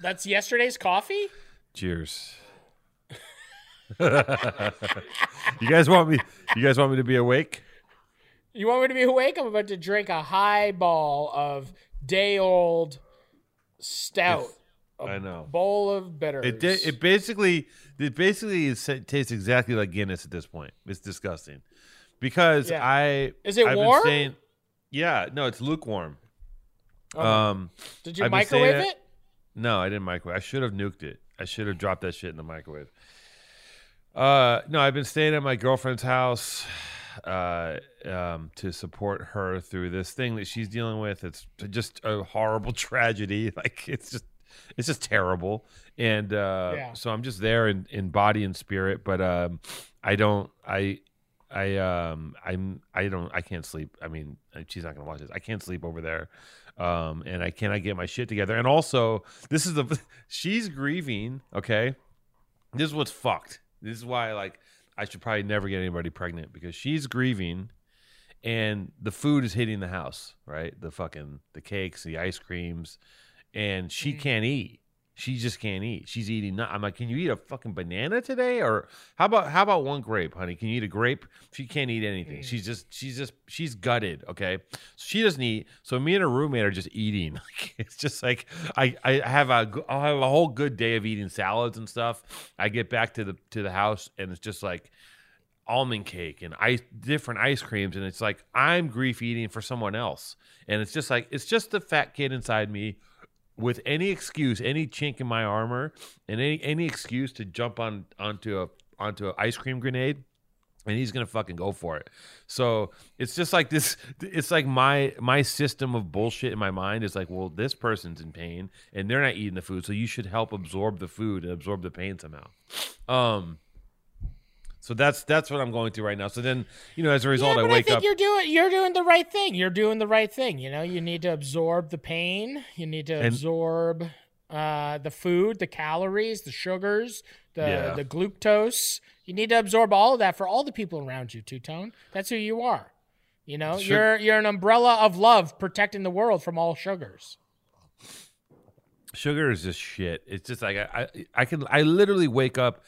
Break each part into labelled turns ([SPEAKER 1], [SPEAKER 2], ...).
[SPEAKER 1] That's yesterday's coffee.
[SPEAKER 2] Cheers. you guys want me? You guys want me to be awake?
[SPEAKER 1] You want me to be awake? I'm about to drink a highball of day old stout.
[SPEAKER 2] I know.
[SPEAKER 1] bowl of bitters.
[SPEAKER 2] It di- it basically it basically is, it tastes exactly like Guinness at this point. It's disgusting because
[SPEAKER 1] Yeah.
[SPEAKER 2] I
[SPEAKER 1] Is it
[SPEAKER 2] I've been
[SPEAKER 1] warm?
[SPEAKER 2] saying- yeah, no, it's lukewarm.
[SPEAKER 1] Oh.
[SPEAKER 2] Um,
[SPEAKER 1] Did you
[SPEAKER 2] I've
[SPEAKER 1] microwave
[SPEAKER 2] it? No, I didn't microwave. I should have nuked it. I should have dropped that shit in the microwave. Uh, no, I've been staying at my girlfriend's house uh, um, to support her through this thing that she's dealing with. It's just a horrible tragedy. Like it's just, it's just terrible. And uh,
[SPEAKER 1] Yeah.
[SPEAKER 2] so I'm just there in, in body and spirit, but um, I don't, I, I, um, I'm, I don't, I can't sleep. I mean, she's not gonna watch this. I can't sleep over there. Um, and I cannot get my shit together. And also, this is the, she's grieving. Okay, this is what's fucked. This is why like I should probably never get anybody pregnant because she's grieving and the food is hitting the house, right? The fucking the cakes, the ice creams, and she can't eat. She just can't eat. She's eating not I'm like, can you eat a fucking banana today? Or how about how about one grape, honey? Can you eat a grape? She can't eat anything. Mm. She's just she's just she's gutted, okay? so She doesn't eat. So me and her roommate are just eating. Like, it's just like I I have a I'll have a whole good day of eating salads and stuff. I get back to the to the house and it's just like almond cake and ice different ice creams and it's like I'm grief eating for someone else. And it's just like it's just the fat kid inside me with any excuse, any chink in my armor and any any excuse to jump on onto a onto an ice cream grenade and he's gonna fucking go for it. So it's just like this. It's like my my system of bullshit in my mind is like, well, this person's in pain and they're not eating the food, so you should help absorb the food and absorb the pain somehow. Um. So that's that's what I'm going through right now. So then, you know, as a result,
[SPEAKER 1] yeah,
[SPEAKER 2] I
[SPEAKER 1] but I
[SPEAKER 2] wake
[SPEAKER 1] think
[SPEAKER 2] up.
[SPEAKER 1] you're doing you're doing the right thing. You're doing the right thing. You know, you need to absorb the pain. You need to
[SPEAKER 2] And-
[SPEAKER 1] absorb uh, the food, the calories, the sugars, the
[SPEAKER 2] Yeah.
[SPEAKER 1] the glucose. You need to absorb all of that for all the people around you. Two tone. That's who you are. You know,
[SPEAKER 2] Sure.
[SPEAKER 1] you're you're an umbrella of love protecting the world from all sugars.
[SPEAKER 2] sugar is just shit. It's just like I, I, I can I literally wake up.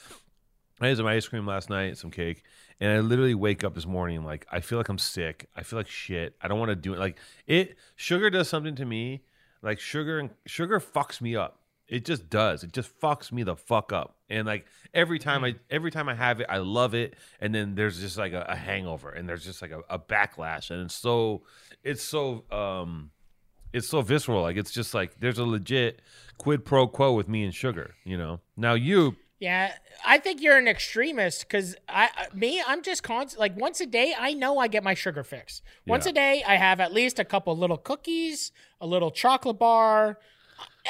[SPEAKER 2] I had some ice cream last night, some cake, and I literally wake up this morning like I feel like I'm sick. I feel like shit. I don't want to do it. Like it, sugar does something to me. Like sugar and sugar fucks me up. It just does. It just fucks me the fuck up. And like every time I every time I have it, I love it. And then there's just like a, a hangover, and there's just like a, a backlash, and it's so it's so um it's so visceral. Like it's just like there's a legit quid pro quo with me and sugar. You know. Now you,
[SPEAKER 1] Yeah, I think you're an extremist because I, me, I'm just constant. Like once a day, I know I get my sugar fix. Once
[SPEAKER 2] Yeah.
[SPEAKER 1] a day, I have at least a couple little cookies, a little chocolate bar,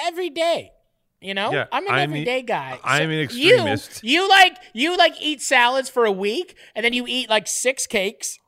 [SPEAKER 1] every day. You know,
[SPEAKER 2] Yeah,
[SPEAKER 1] I'm an
[SPEAKER 2] I'm
[SPEAKER 1] everyday guy.
[SPEAKER 2] I'm an extremist.
[SPEAKER 1] you- You, like you like eat salads for a week, and then you eat like six cakes,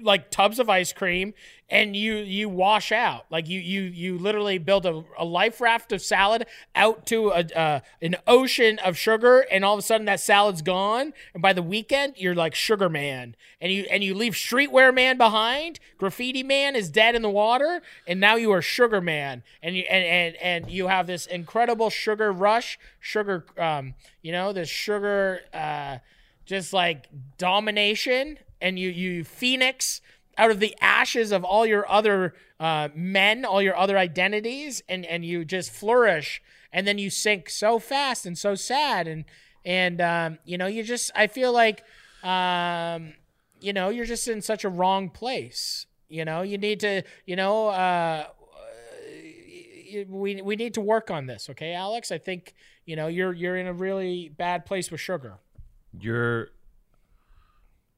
[SPEAKER 1] like tubs of ice cream, and you you wash out. Like you you you literally build a, a life raft of salad out to a uh, an ocean of sugar, and all of a sudden that salad's gone. And by the weekend, you're like sugar man, and you and you leave streetwear man behind. Graffiti man is dead in the water, and now you are sugar man, and you and and and you have this incredible sugar rush, sugar um, you know, this sugar uh, just like domination, and you you phoenix out of the ashes of all your other uh, men, all your other identities, and and you just flourish, and then you sink so fast and so sad, and and um, you know you just I feel like um, you know you're just in such a wrong place. You know you need to you know uh, we we need to work on this, okay, Alex? I think you know you're you're in a really bad place with sugar.
[SPEAKER 2] you're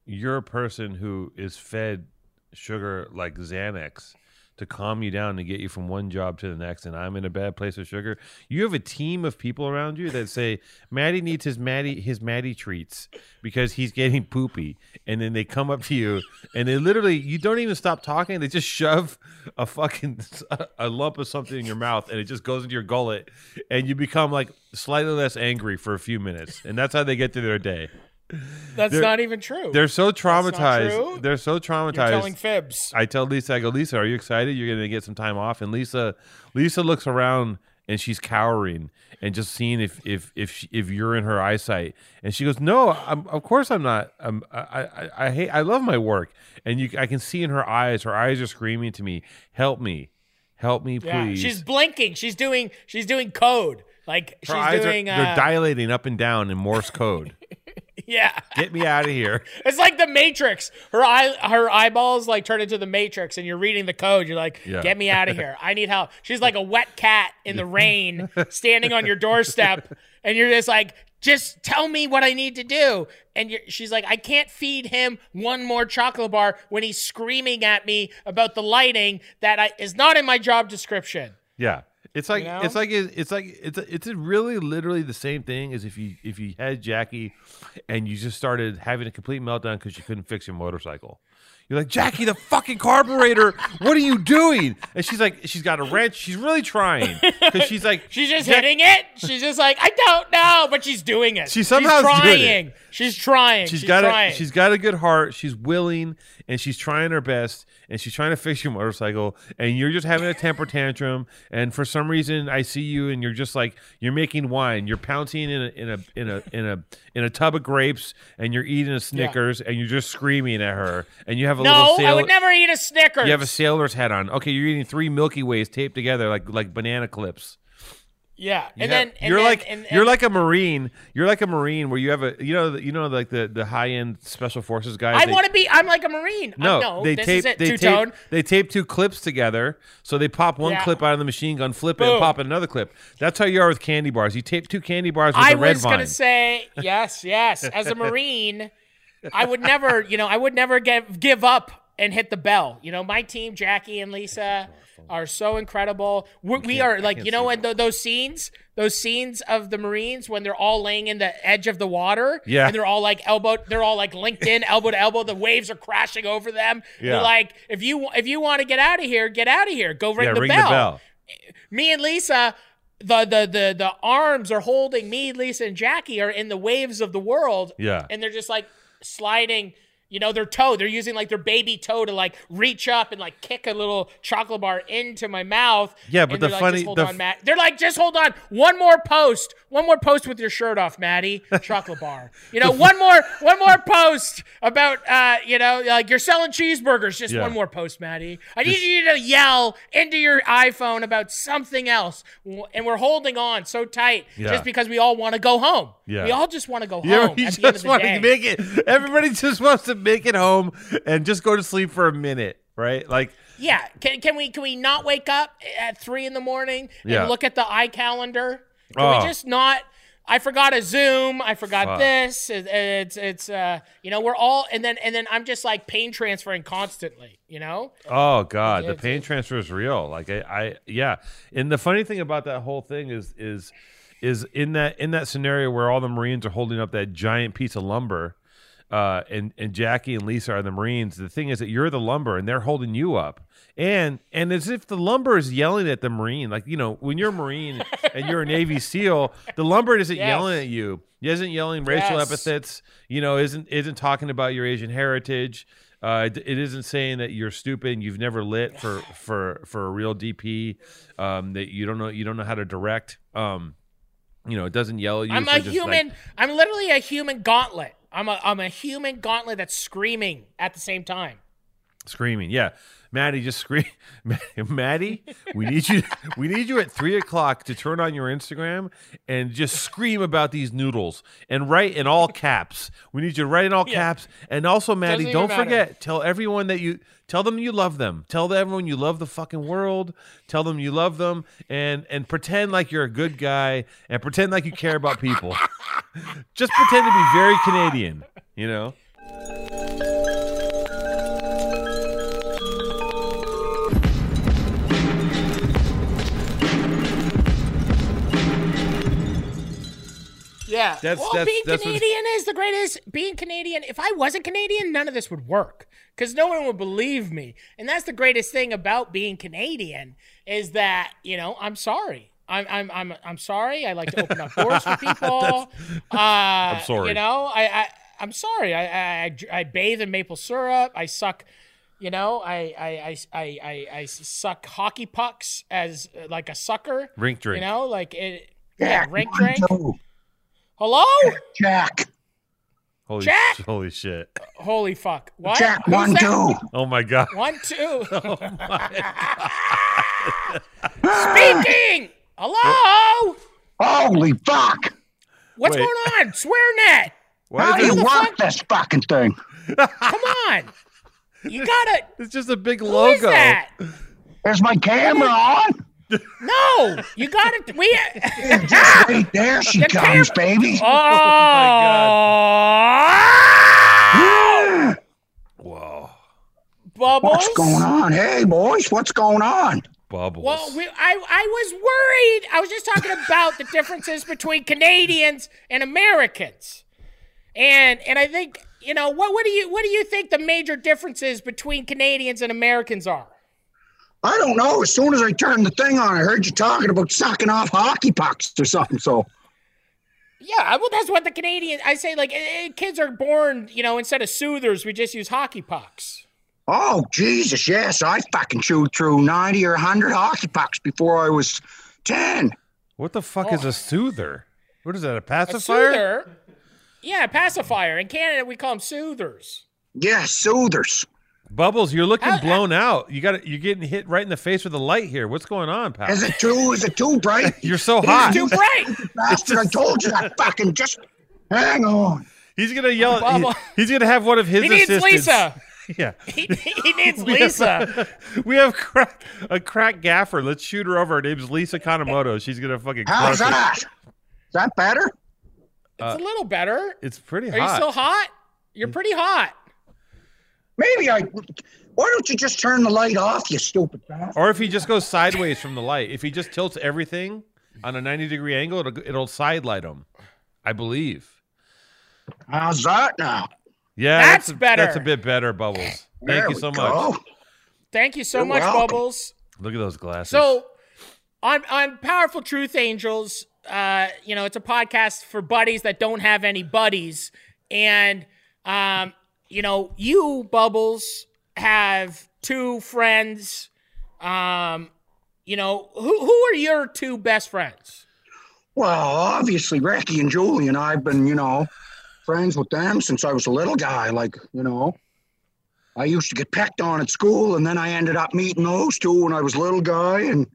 [SPEAKER 2] you're a person who is fed sugar like Xanax to calm you down to get you from one job to the next and I'm in a bad place with sugar. You have a team of people around you that say Matty needs his Matty his Matty treats because he's getting poopy and then they come up to you and they literally you don't even stop talking they just shove a fucking a lump of something in your mouth and it just goes into your gullet and you become like slightly less angry for a few minutes and that's how they get through their day.
[SPEAKER 1] That's
[SPEAKER 2] They're-
[SPEAKER 1] not even true.
[SPEAKER 2] They're so traumatized. They're so
[SPEAKER 1] You're
[SPEAKER 2] traumatized.
[SPEAKER 1] telling fibs.
[SPEAKER 2] I tell Lisa, I go, Lisa, are you excited? You're going to get some time off. And Lisa, Lisa looks around and she's cowering and just seeing if if if she, if you're in her eyesight. And she goes, "No, I'm, of course I'm not. I'm, I, I I hate I love my work." And you I can see in her eyes, her eyes are screaming to me, "Help me, help me,
[SPEAKER 1] Yeah,
[SPEAKER 2] please."
[SPEAKER 1] she's blinking. She's doing she's doing code. Like
[SPEAKER 2] her
[SPEAKER 1] she's
[SPEAKER 2] eyes
[SPEAKER 1] doing
[SPEAKER 2] are
[SPEAKER 1] uh,
[SPEAKER 2] they're dilating up and down in Morse code.
[SPEAKER 1] yeah.
[SPEAKER 2] Get me out of here.
[SPEAKER 1] It's like the Matrix. Her eye, her eyeballs like turn into the Matrix, and you're reading the code. You're like,
[SPEAKER 2] Yeah.
[SPEAKER 1] "Get me out of here! I need help." She's like a wet cat in the rain, standing on your doorstep, and you're just like, "Just tell me what I need to do." And you're, she's like, "I can't feed him one more chocolate bar when he's screaming at me about the lighting that I, is not in my job description."
[SPEAKER 2] Yeah. It's like
[SPEAKER 1] know?
[SPEAKER 2] it's like it's like it's it's really literally the same thing as if you if you had Jackie and you just started having a complete meltdown because you couldn't fix your motorcycle. You're like Jackie, the fucking carburetor. What are you doing? And she's like, she's got a wrench. She's really trying because she's like,
[SPEAKER 1] She's just hitting it. She's just like, I don't know, but she's doing it.
[SPEAKER 2] She somehow
[SPEAKER 1] she's
[SPEAKER 2] is doing it.
[SPEAKER 1] trying. She's trying.
[SPEAKER 2] She's
[SPEAKER 1] She's
[SPEAKER 2] got
[SPEAKER 1] trying.
[SPEAKER 2] a she's got a good heart. She's willing and she's trying her best and she's trying to fix your motorcycle and you're just having a temper tantrum and for some reason I see you and you're just like you're making wine. You're pouncing in a in a in a in a in a tub of grapes and you're eating a Snickers and you're just screaming at her and you have a little
[SPEAKER 1] no,
[SPEAKER 2] sail-
[SPEAKER 1] I would never eat a Snickers.
[SPEAKER 2] you have a sailor's hat on. Okay, you're eating three Milky Ways taped together like like banana clips.
[SPEAKER 1] Yeah,
[SPEAKER 2] You
[SPEAKER 1] and
[SPEAKER 2] have-
[SPEAKER 1] then and
[SPEAKER 2] you're
[SPEAKER 1] then-
[SPEAKER 2] like
[SPEAKER 1] and, and,
[SPEAKER 2] you're like a marine. You're like a marine where you have a you know you know like the the high end special forces guys.
[SPEAKER 1] I want to be. I'm like a marine.
[SPEAKER 2] no,
[SPEAKER 1] I'm, no,
[SPEAKER 2] they
[SPEAKER 1] this
[SPEAKER 2] tape
[SPEAKER 1] is it.
[SPEAKER 2] they
[SPEAKER 1] Two
[SPEAKER 2] tape they tape two clips together. So they pop one
[SPEAKER 1] Yeah.
[SPEAKER 2] clip out of the machine gun, flip it, and
[SPEAKER 1] Boom.
[SPEAKER 2] pop another clip. That's how you are with candy bars. You tape two candy bars with
[SPEAKER 1] I
[SPEAKER 2] a red
[SPEAKER 1] was gonna say yes, yes. As a marine, I would never, you know, I would never give give up and hit the bell. You know, my team, Jackie and Lisa, are so incredible. We're, we are like, you know, when th- those scenes, those scenes of the Marines when they're all laying in the edge of the water,
[SPEAKER 2] Yeah.
[SPEAKER 1] and they're all like elbow, they're all like linked in, elbow to elbow. The waves are crashing over them.
[SPEAKER 2] Yeah.
[SPEAKER 1] They're like, if you if you want to get out of here, get out of here. Go ring,
[SPEAKER 2] yeah,
[SPEAKER 1] the,
[SPEAKER 2] ring
[SPEAKER 1] bell
[SPEAKER 2] the bell.
[SPEAKER 1] me and Lisa, the the the the arms are holding me, Lisa, and Jackie are in the waves of the world.
[SPEAKER 2] Yeah.
[SPEAKER 1] And they're just like sliding, you know, their toe. They're using like their baby toe to like reach up and like kick a little chocolate bar into my mouth.
[SPEAKER 2] Yeah, but the
[SPEAKER 1] they're like,
[SPEAKER 2] funny-
[SPEAKER 1] just hold
[SPEAKER 2] the
[SPEAKER 1] on, Matt. They're like, just hold on. One more post. One more post with your shirt off, Matty. Chocolate bar. You know, one more one more post about uh, you know, like you're selling cheeseburgers. Just
[SPEAKER 2] Yeah.
[SPEAKER 1] one more post, Matty. I need you to yell into your iPhone about something else. And we're holding on so tight
[SPEAKER 2] Yeah.
[SPEAKER 1] just because we all want to go home.
[SPEAKER 2] Yeah.
[SPEAKER 1] We all just want to go
[SPEAKER 2] Yeah,
[SPEAKER 1] home.
[SPEAKER 2] you
[SPEAKER 1] end of
[SPEAKER 2] just want to make it. Everybody just wants to make it home and just go to sleep for a minute, right? Like,
[SPEAKER 1] Yeah. Can, can we can we not wake up at three in the morning and
[SPEAKER 2] Yeah.
[SPEAKER 1] look at the eye calendar? Can
[SPEAKER 2] Oh.
[SPEAKER 1] we just not? I forgot a Zoom. I forgot
[SPEAKER 2] Fuck.
[SPEAKER 1] this. It- it's it's uh you know we're all and then and then I'm just like pain transferring constantly. You know.
[SPEAKER 2] Oh God, the pain transfer is real. Like I, I, yeah. And the funny thing about that whole thing is, is, is in that in that scenario where all the Marines are holding up that giant piece of lumber, uh, and and Jackie and Lisa are the Marines. The thing is that you're the lumber and they're holding you up, and and as if the lumber is yelling at the Marine. Like you know, when you're a Marine and you're a Navy SEAL, the lumber isn't
[SPEAKER 1] Yes.
[SPEAKER 2] yelling at you. He isn't yelling racial
[SPEAKER 1] Yes.
[SPEAKER 2] epithets. You know, isn't isn't talking about your Asian heritage. Uh, it, it isn't saying that you're stupid. and You've never lit for for for a real DP. Um, that you don't know you don't know how to direct. Um, you know, it doesn't yell at you.
[SPEAKER 1] I'm a
[SPEAKER 2] just, like-
[SPEAKER 1] human. I'm literally a human gauntlet. I'm a I'm a human gauntlet that's screaming at the same time.
[SPEAKER 2] screaming. Yeah, Matty, just scream. Matty, we need you. We need you at three o'clock to turn on your Instagram and just scream about these noodles and write in all caps. We need you to write in all
[SPEAKER 1] Yeah.
[SPEAKER 2] caps. And also,
[SPEAKER 1] Matty,
[SPEAKER 2] don't
[SPEAKER 1] matter.
[SPEAKER 2] forget. Tell everyone that you tell them you love them. Tell everyone you love the fucking world. Tell them you love them and and pretend like you're a good guy and pretend like you care about people. just pretend to be very Canadian. You know.
[SPEAKER 1] Yeah.
[SPEAKER 2] That's-
[SPEAKER 1] well,
[SPEAKER 2] that's-
[SPEAKER 1] being
[SPEAKER 2] that's
[SPEAKER 1] Canadian is the greatest. Being Canadian, if I wasn't Canadian, none of this would work because no one would believe me. And that's the greatest thing about being Canadian is that you know I'm sorry. I'm I'm I'm I'm sorry. I like to open up doors for people. uh, I'm
[SPEAKER 2] sorry.
[SPEAKER 1] You know, I, I I'm sorry. I, I I I bathe in maple syrup. I suck You know, I I, I, I, I, I suck hockey pucks as uh, like a sucker.
[SPEAKER 2] Rink drink.
[SPEAKER 1] You know, like it. Yeah,
[SPEAKER 3] Jack,
[SPEAKER 1] rink drink.
[SPEAKER 3] two.
[SPEAKER 1] Hello,
[SPEAKER 3] Jack,
[SPEAKER 2] holy,
[SPEAKER 1] Jack!
[SPEAKER 2] sh- holy shit.
[SPEAKER 1] holy fuck! What?
[SPEAKER 3] Jack,
[SPEAKER 1] Who's
[SPEAKER 3] one,
[SPEAKER 1] that?
[SPEAKER 3] two.
[SPEAKER 2] Oh my god.
[SPEAKER 1] One, two.
[SPEAKER 2] Oh
[SPEAKER 1] Speaking. Hello.
[SPEAKER 3] Holy fuck!
[SPEAKER 1] What's
[SPEAKER 2] Wait.
[SPEAKER 1] going on? SwearNet.
[SPEAKER 2] Why
[SPEAKER 3] How
[SPEAKER 2] is
[SPEAKER 3] do you
[SPEAKER 2] it,
[SPEAKER 1] the
[SPEAKER 3] work
[SPEAKER 1] fuck?
[SPEAKER 3] this fucking thing?
[SPEAKER 1] Come on. You gotta.
[SPEAKER 2] it's just a big
[SPEAKER 1] Who
[SPEAKER 2] logo.
[SPEAKER 1] is that?
[SPEAKER 3] Is my camera on?
[SPEAKER 1] No, you gotta. We.
[SPEAKER 3] Just wait there she
[SPEAKER 1] The
[SPEAKER 3] comes, baby.
[SPEAKER 1] Oh.
[SPEAKER 2] my god! Whoa.
[SPEAKER 1] Bubbles.
[SPEAKER 3] What's going on? Hey, boys, what's going on?
[SPEAKER 2] Bubbles.
[SPEAKER 1] Well, we, I, I was worried. I was just talking about the differences between Canadians and Americans, and and I think you know what what do you what do you think the major differences between Canadians and Americans are?
[SPEAKER 3] I don't know. As soon as I turned the thing on, I heard you talking about sucking off hockey pucks or something. So,
[SPEAKER 1] Yeah, well, that's what the Canadians. I say like eh, eh, kids are born, you know, instead of soothers, we just use hockey pucks.
[SPEAKER 3] oh Jesus, yes, I fucking chewed through ninety or hundred hockey pucks before I was ten.
[SPEAKER 2] what the fuck is
[SPEAKER 1] Oh.
[SPEAKER 2] a soother? What is that? A
[SPEAKER 1] A
[SPEAKER 2] pacifier?
[SPEAKER 1] soother, yeah, pacifier. In Canada, we call them soothers.
[SPEAKER 3] Yes, soothers.
[SPEAKER 2] Bubbles, you're looking
[SPEAKER 1] How-
[SPEAKER 2] blown out. You got to You're getting hit right in the face with the light here. What's going on, pal?
[SPEAKER 3] Is it too? Is it too bright?
[SPEAKER 2] You're so
[SPEAKER 3] It is
[SPEAKER 2] hot.
[SPEAKER 1] Too bright.
[SPEAKER 3] Bastard! I told you that fucking just. Hang on.
[SPEAKER 2] He's gonna yell.
[SPEAKER 1] Bubble.
[SPEAKER 2] he- he's gonna have one of his
[SPEAKER 1] He needs. Lisa.
[SPEAKER 2] Yeah.
[SPEAKER 1] He, he needs
[SPEAKER 2] We have-
[SPEAKER 1] Lisa.
[SPEAKER 2] we have crack, a crack gaffer. Let's shoot her over. Her name's Lisa Kanemoto. She's gonna fucking
[SPEAKER 3] How's
[SPEAKER 2] crush it.
[SPEAKER 3] that? Is that better?
[SPEAKER 1] It's a uh, little better.
[SPEAKER 2] It's pretty
[SPEAKER 1] Are you
[SPEAKER 2] hot.
[SPEAKER 1] still hot? You're pretty hot.
[SPEAKER 3] Maybe I. Why don't you just turn the light off, you stupid bastard?
[SPEAKER 2] or if he just goes sideways from the light, if he just tilts everything on a 90 degree angle, it'll, it'll sidelight him. I believe.
[SPEAKER 3] How's that now?
[SPEAKER 2] Yeah,
[SPEAKER 1] That's
[SPEAKER 2] a,
[SPEAKER 1] better.
[SPEAKER 2] That's a bit better, Bubbles. Thank
[SPEAKER 3] There
[SPEAKER 2] you
[SPEAKER 3] we
[SPEAKER 2] so much.
[SPEAKER 1] Thank you so
[SPEAKER 3] You're
[SPEAKER 1] much,
[SPEAKER 3] welcome.
[SPEAKER 1] Bubbles.
[SPEAKER 2] Look at those glasses.
[SPEAKER 1] So, on on Powerful Truth Angels, uh, you know, it's a podcast for buddies that don't have any buddies, and um, you know, you Bubbles have two friends. Um, you know, who who are your two best friends?
[SPEAKER 3] Well, obviously, Ricky and Julie and I've been, you know, friends with them since I was a little guy. Like, you know, I used to get picked on at school, and then I ended up meeting those two when I was a little guy, and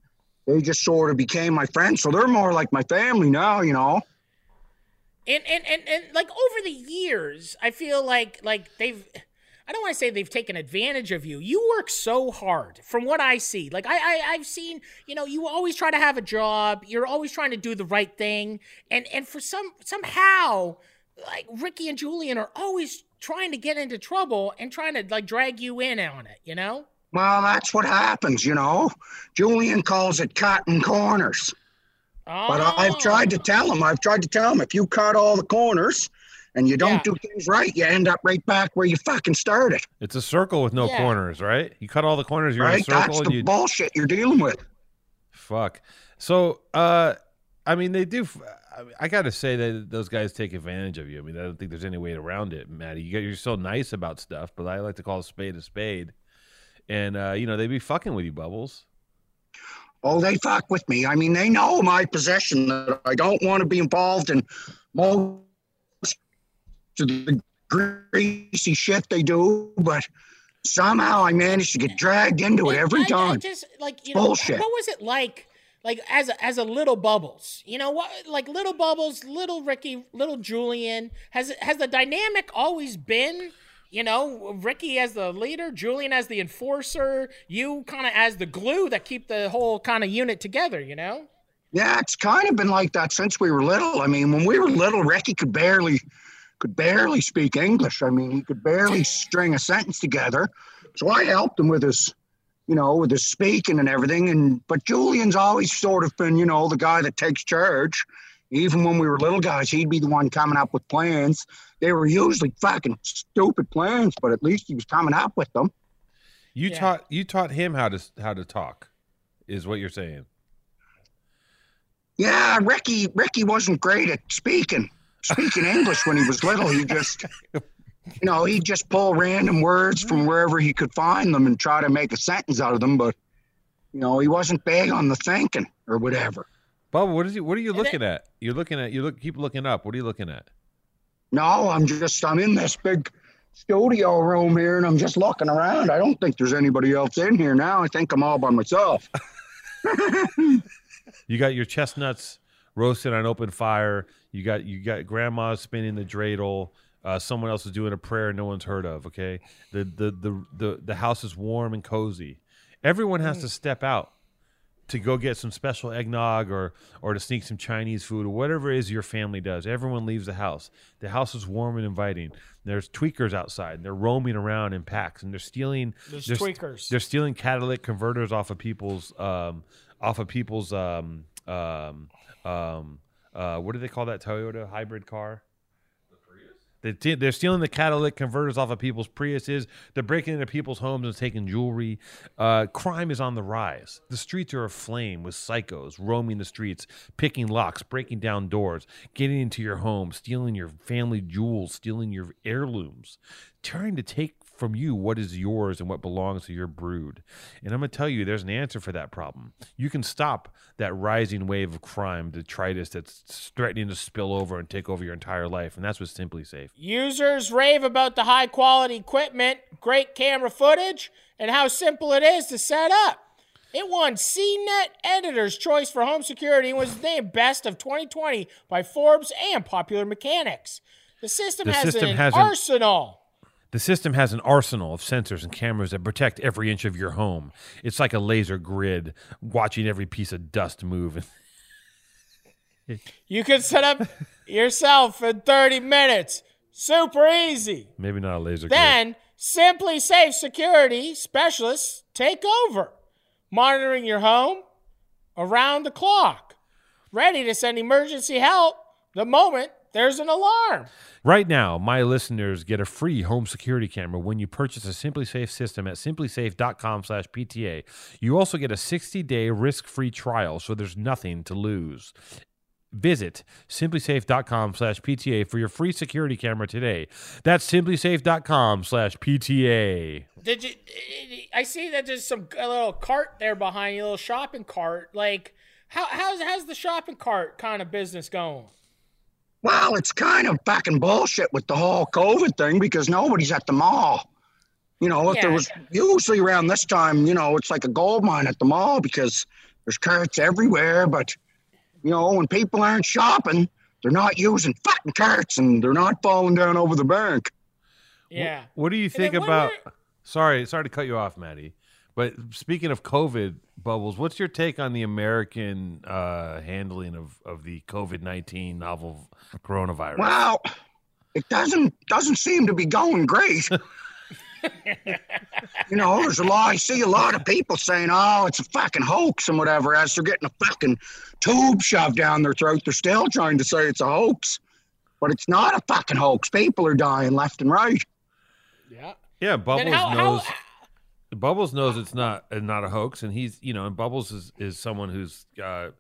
[SPEAKER 3] they just sort of became my friends. So they're more like my family now, you know.
[SPEAKER 1] And and and, and like over the years i feel like like they've i don't want to say they've taken advantage of you. You work so hard from what i see. Like I, I i've seen you know you always try to have a job. You're always trying to do the right thing. And and for some somehow like ricky and julian are always trying to get into trouble and trying to like drag you in on it you know?
[SPEAKER 3] Well, that's what happens, you know. Julian calls it cutting corners. But I've tried to
[SPEAKER 1] Oh.
[SPEAKER 3] tell them, I've tried to tell them, if you cut all the corners and you don't
[SPEAKER 1] Yeah.
[SPEAKER 3] do things right, you end up right back where you fucking started.
[SPEAKER 2] it's a circle with no
[SPEAKER 1] Yeah.
[SPEAKER 2] corners, right? You cut all the corners, you're in a circle,
[SPEAKER 3] That's
[SPEAKER 2] and
[SPEAKER 3] the
[SPEAKER 2] you
[SPEAKER 3] bullshit you're dealing with.
[SPEAKER 2] Fuck. So, uh, I mean, they do. f- I, mean, I got to say that those guys take advantage of you. I mean, I don't think there's any way around it, Matty. You get, you're so nice about stuff, but I like to call a spade a spade. And uh, you know, they be fucking with you, Bubbles.
[SPEAKER 3] Oh, they fuck with me. I mean, they know my position that I don't want to be involved in most of the greasy shit they do, but somehow I manage to get dragged into it every
[SPEAKER 1] I- I
[SPEAKER 3] time.
[SPEAKER 1] just like you know,
[SPEAKER 3] Bullshit.
[SPEAKER 1] what was it like? Like as a, as a little bubbles, you know what? Like little bubbles, little Ricky, little Julian. Has has the dynamic always been? You know, Ricky as the leader, Julian as the enforcer, you kind of as the glue that keep the whole kind of unit together. You know?
[SPEAKER 3] Yeah, it's kind of been like that since we were little. I mean, when we were little, Ricky could barely could barely speak English. I mean, he could barely string a sentence together. So I helped him with his, you know, with his speaking and everything. And but Julian's always sort of been, you know, the guy that takes charge. Even when we were little guys, he'd be the one coming up with plans. They were usually fucking stupid plans, but at least he was coming up with them.
[SPEAKER 2] You
[SPEAKER 1] Yeah.
[SPEAKER 2] taught you taught him how to how to talk, is what you're saying.
[SPEAKER 3] Yeah, Ricky Ricky wasn't great at speaking speaking English when he was little. He just you know, he'd just pull random words from wherever he could find them and try to make a sentence out of them. But, you know, he wasn't big on the thinking or whatever.
[SPEAKER 2] Bubba, what is you? What are you
[SPEAKER 1] And
[SPEAKER 2] looking at? You're looking at. You look. Keep looking up. What are you looking at?
[SPEAKER 3] No, I'm just, I'm in this big studio room here and I'm just looking around. I don't think there's anybody else in here now. I think I'm all by myself.
[SPEAKER 2] You got your chestnuts roasted on open fire. You got you got grandma spinning the dreidel. Uh, someone else is doing a prayer no one's heard of. Okay, the the the the, the house is warm and cozy. Everyone has to step out to go get some special eggnog or or to sneak some Chinese food or whatever it is your family does. Everyone leaves the house. The house is warm and inviting. There's tweakers outside. And they're roaming around in packs and they're stealing.
[SPEAKER 1] There's
[SPEAKER 2] they're,
[SPEAKER 1] tweakers.
[SPEAKER 2] They're stealing catalytic converters off of people's um, off of people's um, um, um, uh, what do they call that Toyota hybrid car? They're stealing the catalytic converters off of people's Priuses. They're breaking into people's homes and taking jewelry. Uh, crime is on the rise. The streets are aflame with psychos roaming the streets, picking locks, breaking down doors, getting into your home, stealing your family jewels, stealing your heirlooms, trying to take from you what is yours and what belongs to your brood. And I'm going to tell you, there's an answer for that problem. You can stop that rising wave of crime, detritus that's threatening to spill over and take over your entire life. And that's with SimpliSafe.
[SPEAKER 1] Users rave about the high quality equipment, great camera footage, and how simple it is to set up. It won CNET Editor's Choice for Home Security and was named Best of 2020 by Forbes and Popular Mechanics. The system
[SPEAKER 2] The
[SPEAKER 1] has
[SPEAKER 2] system
[SPEAKER 1] an- arsenal.
[SPEAKER 2] The system has an arsenal of sensors and cameras that protect every inch of your home. It's like a laser grid watching every piece of dust move.
[SPEAKER 1] You can set up yourself in 30 minutes. Super easy.
[SPEAKER 2] Maybe not a laser grid.
[SPEAKER 1] Then, SimpliSafe Security specialists take over, monitoring your home around the clock, ready to send emergency help the moment there's an alarm.
[SPEAKER 2] Right now, my listeners get a free home security camera when you purchase a SimpliSafe system at simplisafe.com/pta. You also get a 60-day risk-free trial, so there's nothing to lose. Visit simplisafe.com/pta for your free security camera today. That's simplisafe.com/pta.
[SPEAKER 1] Did you? I see that there's some a little cart there behind you, a little shopping cart. Like, how how's how's the shopping cart kind of business going?
[SPEAKER 3] Well, it's kind of fucking bullshit with the whole COVID thing because nobody's at the mall. You know, if there
[SPEAKER 1] Yeah.
[SPEAKER 3] was usually around this time, you know, it's like a gold mine at the mall because there's carts everywhere. But, you know, when people aren't shopping, they're not using fucking carts and they're not falling down over the bank.
[SPEAKER 1] Yeah.
[SPEAKER 2] What do you think about?
[SPEAKER 1] were-
[SPEAKER 2] Sorry, sorry to cut you off, Matty. But speaking of COVID bubbles, what's your take on the American uh, handling of, of the COVID nineteen novel coronavirus?
[SPEAKER 3] Well, it doesn't doesn't seem to be going great. you know, there's a lot. I see a lot of people saying, "Oh, it's a fucking hoax" and whatever. As they're getting a fucking tube shoved down their throat, they're still trying to say it's a hoax, but it's not a fucking hoax. People are dying left and right.
[SPEAKER 1] Yeah.
[SPEAKER 2] yeah, Bubbles
[SPEAKER 1] Then how,
[SPEAKER 2] knows.
[SPEAKER 1] how
[SPEAKER 2] Bubbles knows it's not uh, not a hoax, and he's you know, and Bubbles is is someone who's uh,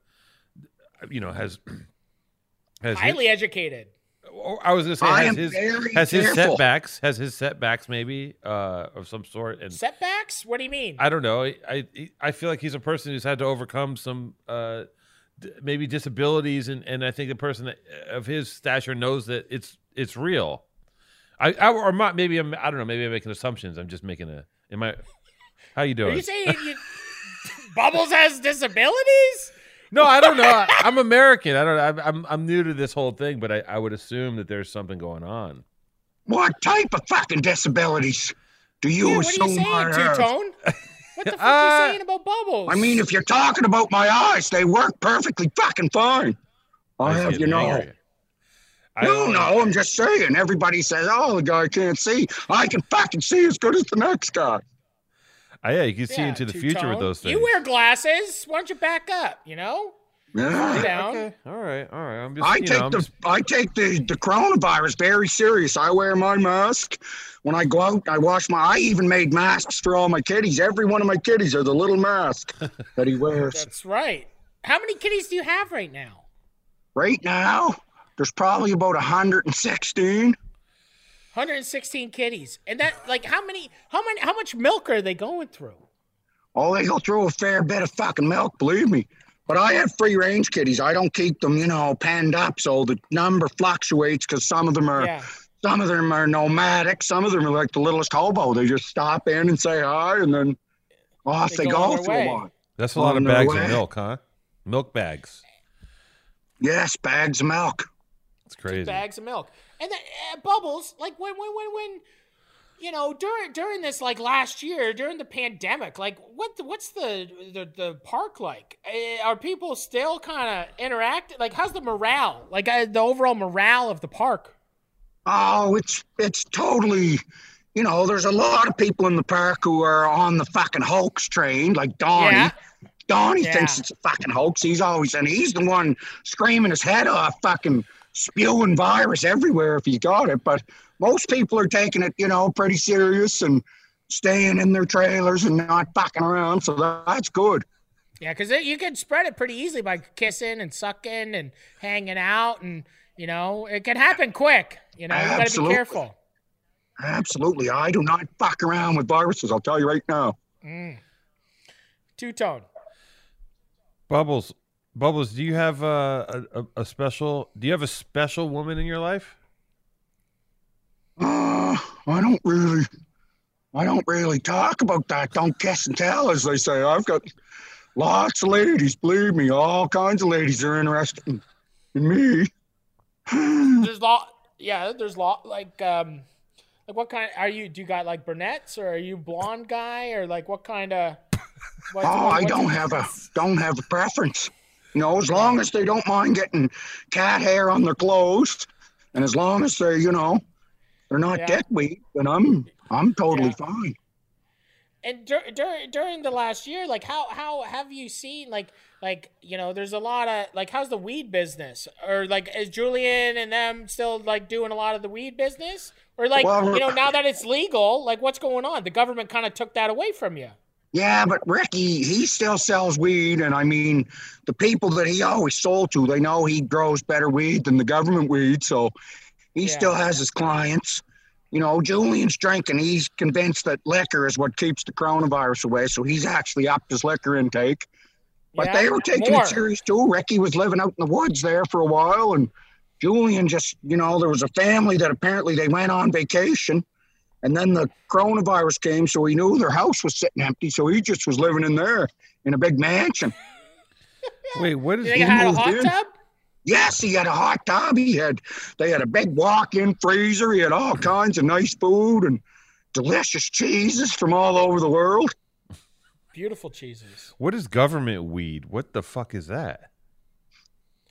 [SPEAKER 2] you know has has his,
[SPEAKER 1] highly educated.
[SPEAKER 2] oh, I was gonna say
[SPEAKER 3] I
[SPEAKER 2] has his
[SPEAKER 3] very
[SPEAKER 2] has his setbacks has his setbacks maybe uh, of some sort, and
[SPEAKER 1] Setbacks? What do you mean?
[SPEAKER 2] I don't know. I, I I feel like he's a person who's had to overcome some uh, d- maybe disabilities, and, and I think the person that, of his stature knows that it's it's real. I, I or not, maybe I'm I don't know. Maybe I'm making assumptions. I'm just making a. Am I? How you doing?
[SPEAKER 1] Are you saying you, Bubbles has disabilities?
[SPEAKER 2] no, I don't know. I, I'm American. I don't. I'm I'm, I'm new to this whole thing, but I, I would assume that there's something going on.
[SPEAKER 3] What type of fucking disabilities do you
[SPEAKER 1] Yeah, what are you
[SPEAKER 3] assume I
[SPEAKER 1] saying, Two? Tone? What the fuck
[SPEAKER 2] Uh,
[SPEAKER 1] are you saying about Bubbles?
[SPEAKER 3] I mean, if you're talking about my eyes, they work perfectly fucking fine. I
[SPEAKER 2] was
[SPEAKER 3] have you know.
[SPEAKER 2] angry. I
[SPEAKER 3] No, no, I'm just saying. Everybody says, "Oh, the guy can't see." I can fucking see as good as the next guy.
[SPEAKER 2] I, yeah, you can see
[SPEAKER 1] Yeah,
[SPEAKER 2] into the
[SPEAKER 1] Two
[SPEAKER 2] future with those things.
[SPEAKER 1] You wear glasses. Why don't you back up? You know,
[SPEAKER 3] Yeah.
[SPEAKER 1] down.
[SPEAKER 2] Okay. All right. All right. I'm just.
[SPEAKER 3] I
[SPEAKER 2] you
[SPEAKER 3] take
[SPEAKER 2] know, I'm
[SPEAKER 3] the
[SPEAKER 2] just-
[SPEAKER 3] I take the the coronavirus very serious. I wear my mask when I go out. I wash my. I even made masks for all my kitties. Every one of my kitties are the little mask that he wears.
[SPEAKER 1] That's right. How many kitties do you have right now?
[SPEAKER 3] Right now, there's probably about 116.
[SPEAKER 1] 116 kitties, and that like how many? How many? How much milk are they going through?
[SPEAKER 3] Oh, they go through a fair bit of fucking milk, believe me. But I have free range kitties. I don't keep them, you know, penned up, so the number fluctuates because some of them are
[SPEAKER 1] Yeah.
[SPEAKER 3] some of them are nomadic, some of them are like the littlest hobo. They just stop in and say hi, and then off
[SPEAKER 1] They
[SPEAKER 3] they,
[SPEAKER 1] go on
[SPEAKER 3] go for
[SPEAKER 1] way.
[SPEAKER 3] a while.
[SPEAKER 2] That's a lot of bags
[SPEAKER 3] way.
[SPEAKER 2] of milk, huh? Milk bags.
[SPEAKER 3] Yes, bags of milk.
[SPEAKER 2] It's crazy.
[SPEAKER 1] bags of milk. And then uh, bubbles, like when when when when you know during during this like last year during the pandemic, like what the, what's the, the the park like? Uh, are people still kind of interacting? Like how's the morale? Like uh, the overall morale of the park?
[SPEAKER 3] Oh, it's it's totally, you know, there's a lot of people in the park who are on the fucking hoax train, like Donnie.
[SPEAKER 1] Yeah.
[SPEAKER 3] Donnie
[SPEAKER 1] Yeah.
[SPEAKER 3] thinks it's a fucking hoax. He's always and he's the one screaming his head off, fucking spewing virus everywhere if he got it. But most people are taking it, you know, pretty serious and staying in their trailers and not fucking around. So that's good.
[SPEAKER 1] Yeah, because you can spread it pretty easily by kissing and sucking and hanging out, and you know it can happen quick. You know, you got to be careful.
[SPEAKER 3] Absolutely. I do not fuck around with viruses. I'll tell you right now. Mm.
[SPEAKER 1] Two tone.
[SPEAKER 2] Bubbles, Bubbles, do you have uh, a, a a special? Do you have a special woman in your life?
[SPEAKER 3] Uh, I don't really, I don't really talk about that. Don't guess and tell, as they say. I've got lots of ladies. Believe me, all kinds of ladies are interested in, in me.
[SPEAKER 1] There's lot. Yeah, there's lot. Like um, like what kind? Are you? Do you got like brunettes or are you blonde guy or like what kind of? What,
[SPEAKER 3] Oh,
[SPEAKER 1] what-
[SPEAKER 3] I
[SPEAKER 1] what's-
[SPEAKER 3] don't have a don't have a preference. You know, as long as they don't mind getting cat hair on their clothes, and as long as they're, you know, they're not
[SPEAKER 1] Yeah.
[SPEAKER 3] dickweed, then I'm I'm totally
[SPEAKER 1] Yeah.
[SPEAKER 3] fine.
[SPEAKER 1] And dur- dur- during the last year, like how how have you seen like like you know there's a lot of like how's the weed business or like is Julian and them still like doing a lot of the weed business or like
[SPEAKER 3] Well,
[SPEAKER 1] you know now that it's legal like what's going on? The government kind of took that away from you.
[SPEAKER 3] Yeah, but Ricky, he still sells weed, and I mean, the people that he always sold to, they know he grows better weed than the government weed, so he
[SPEAKER 1] Yeah.
[SPEAKER 3] still has his clients. You know, Julian's drinking. He's convinced that liquor is what keeps the coronavirus away, so he's actually upped his liquor intake. But
[SPEAKER 1] Yeah?
[SPEAKER 3] they were taking
[SPEAKER 1] More.
[SPEAKER 3] it serious too. Ricky was living out in the woods there for a while, and Julian just, you know, there was a family that apparently they went on vacation, and then the coronavirus came, so he knew their house was sitting empty, so he just was living in there in a big mansion.
[SPEAKER 2] Wait, what is?
[SPEAKER 1] You think it had a hot
[SPEAKER 3] in.
[SPEAKER 1] tub?
[SPEAKER 3] Yes, he had a hot tub. He had they had a big walk-in freezer. He had all kinds of nice food and delicious cheeses from all over the world.
[SPEAKER 1] Beautiful cheeses.
[SPEAKER 2] What is government weed? What the fuck is that?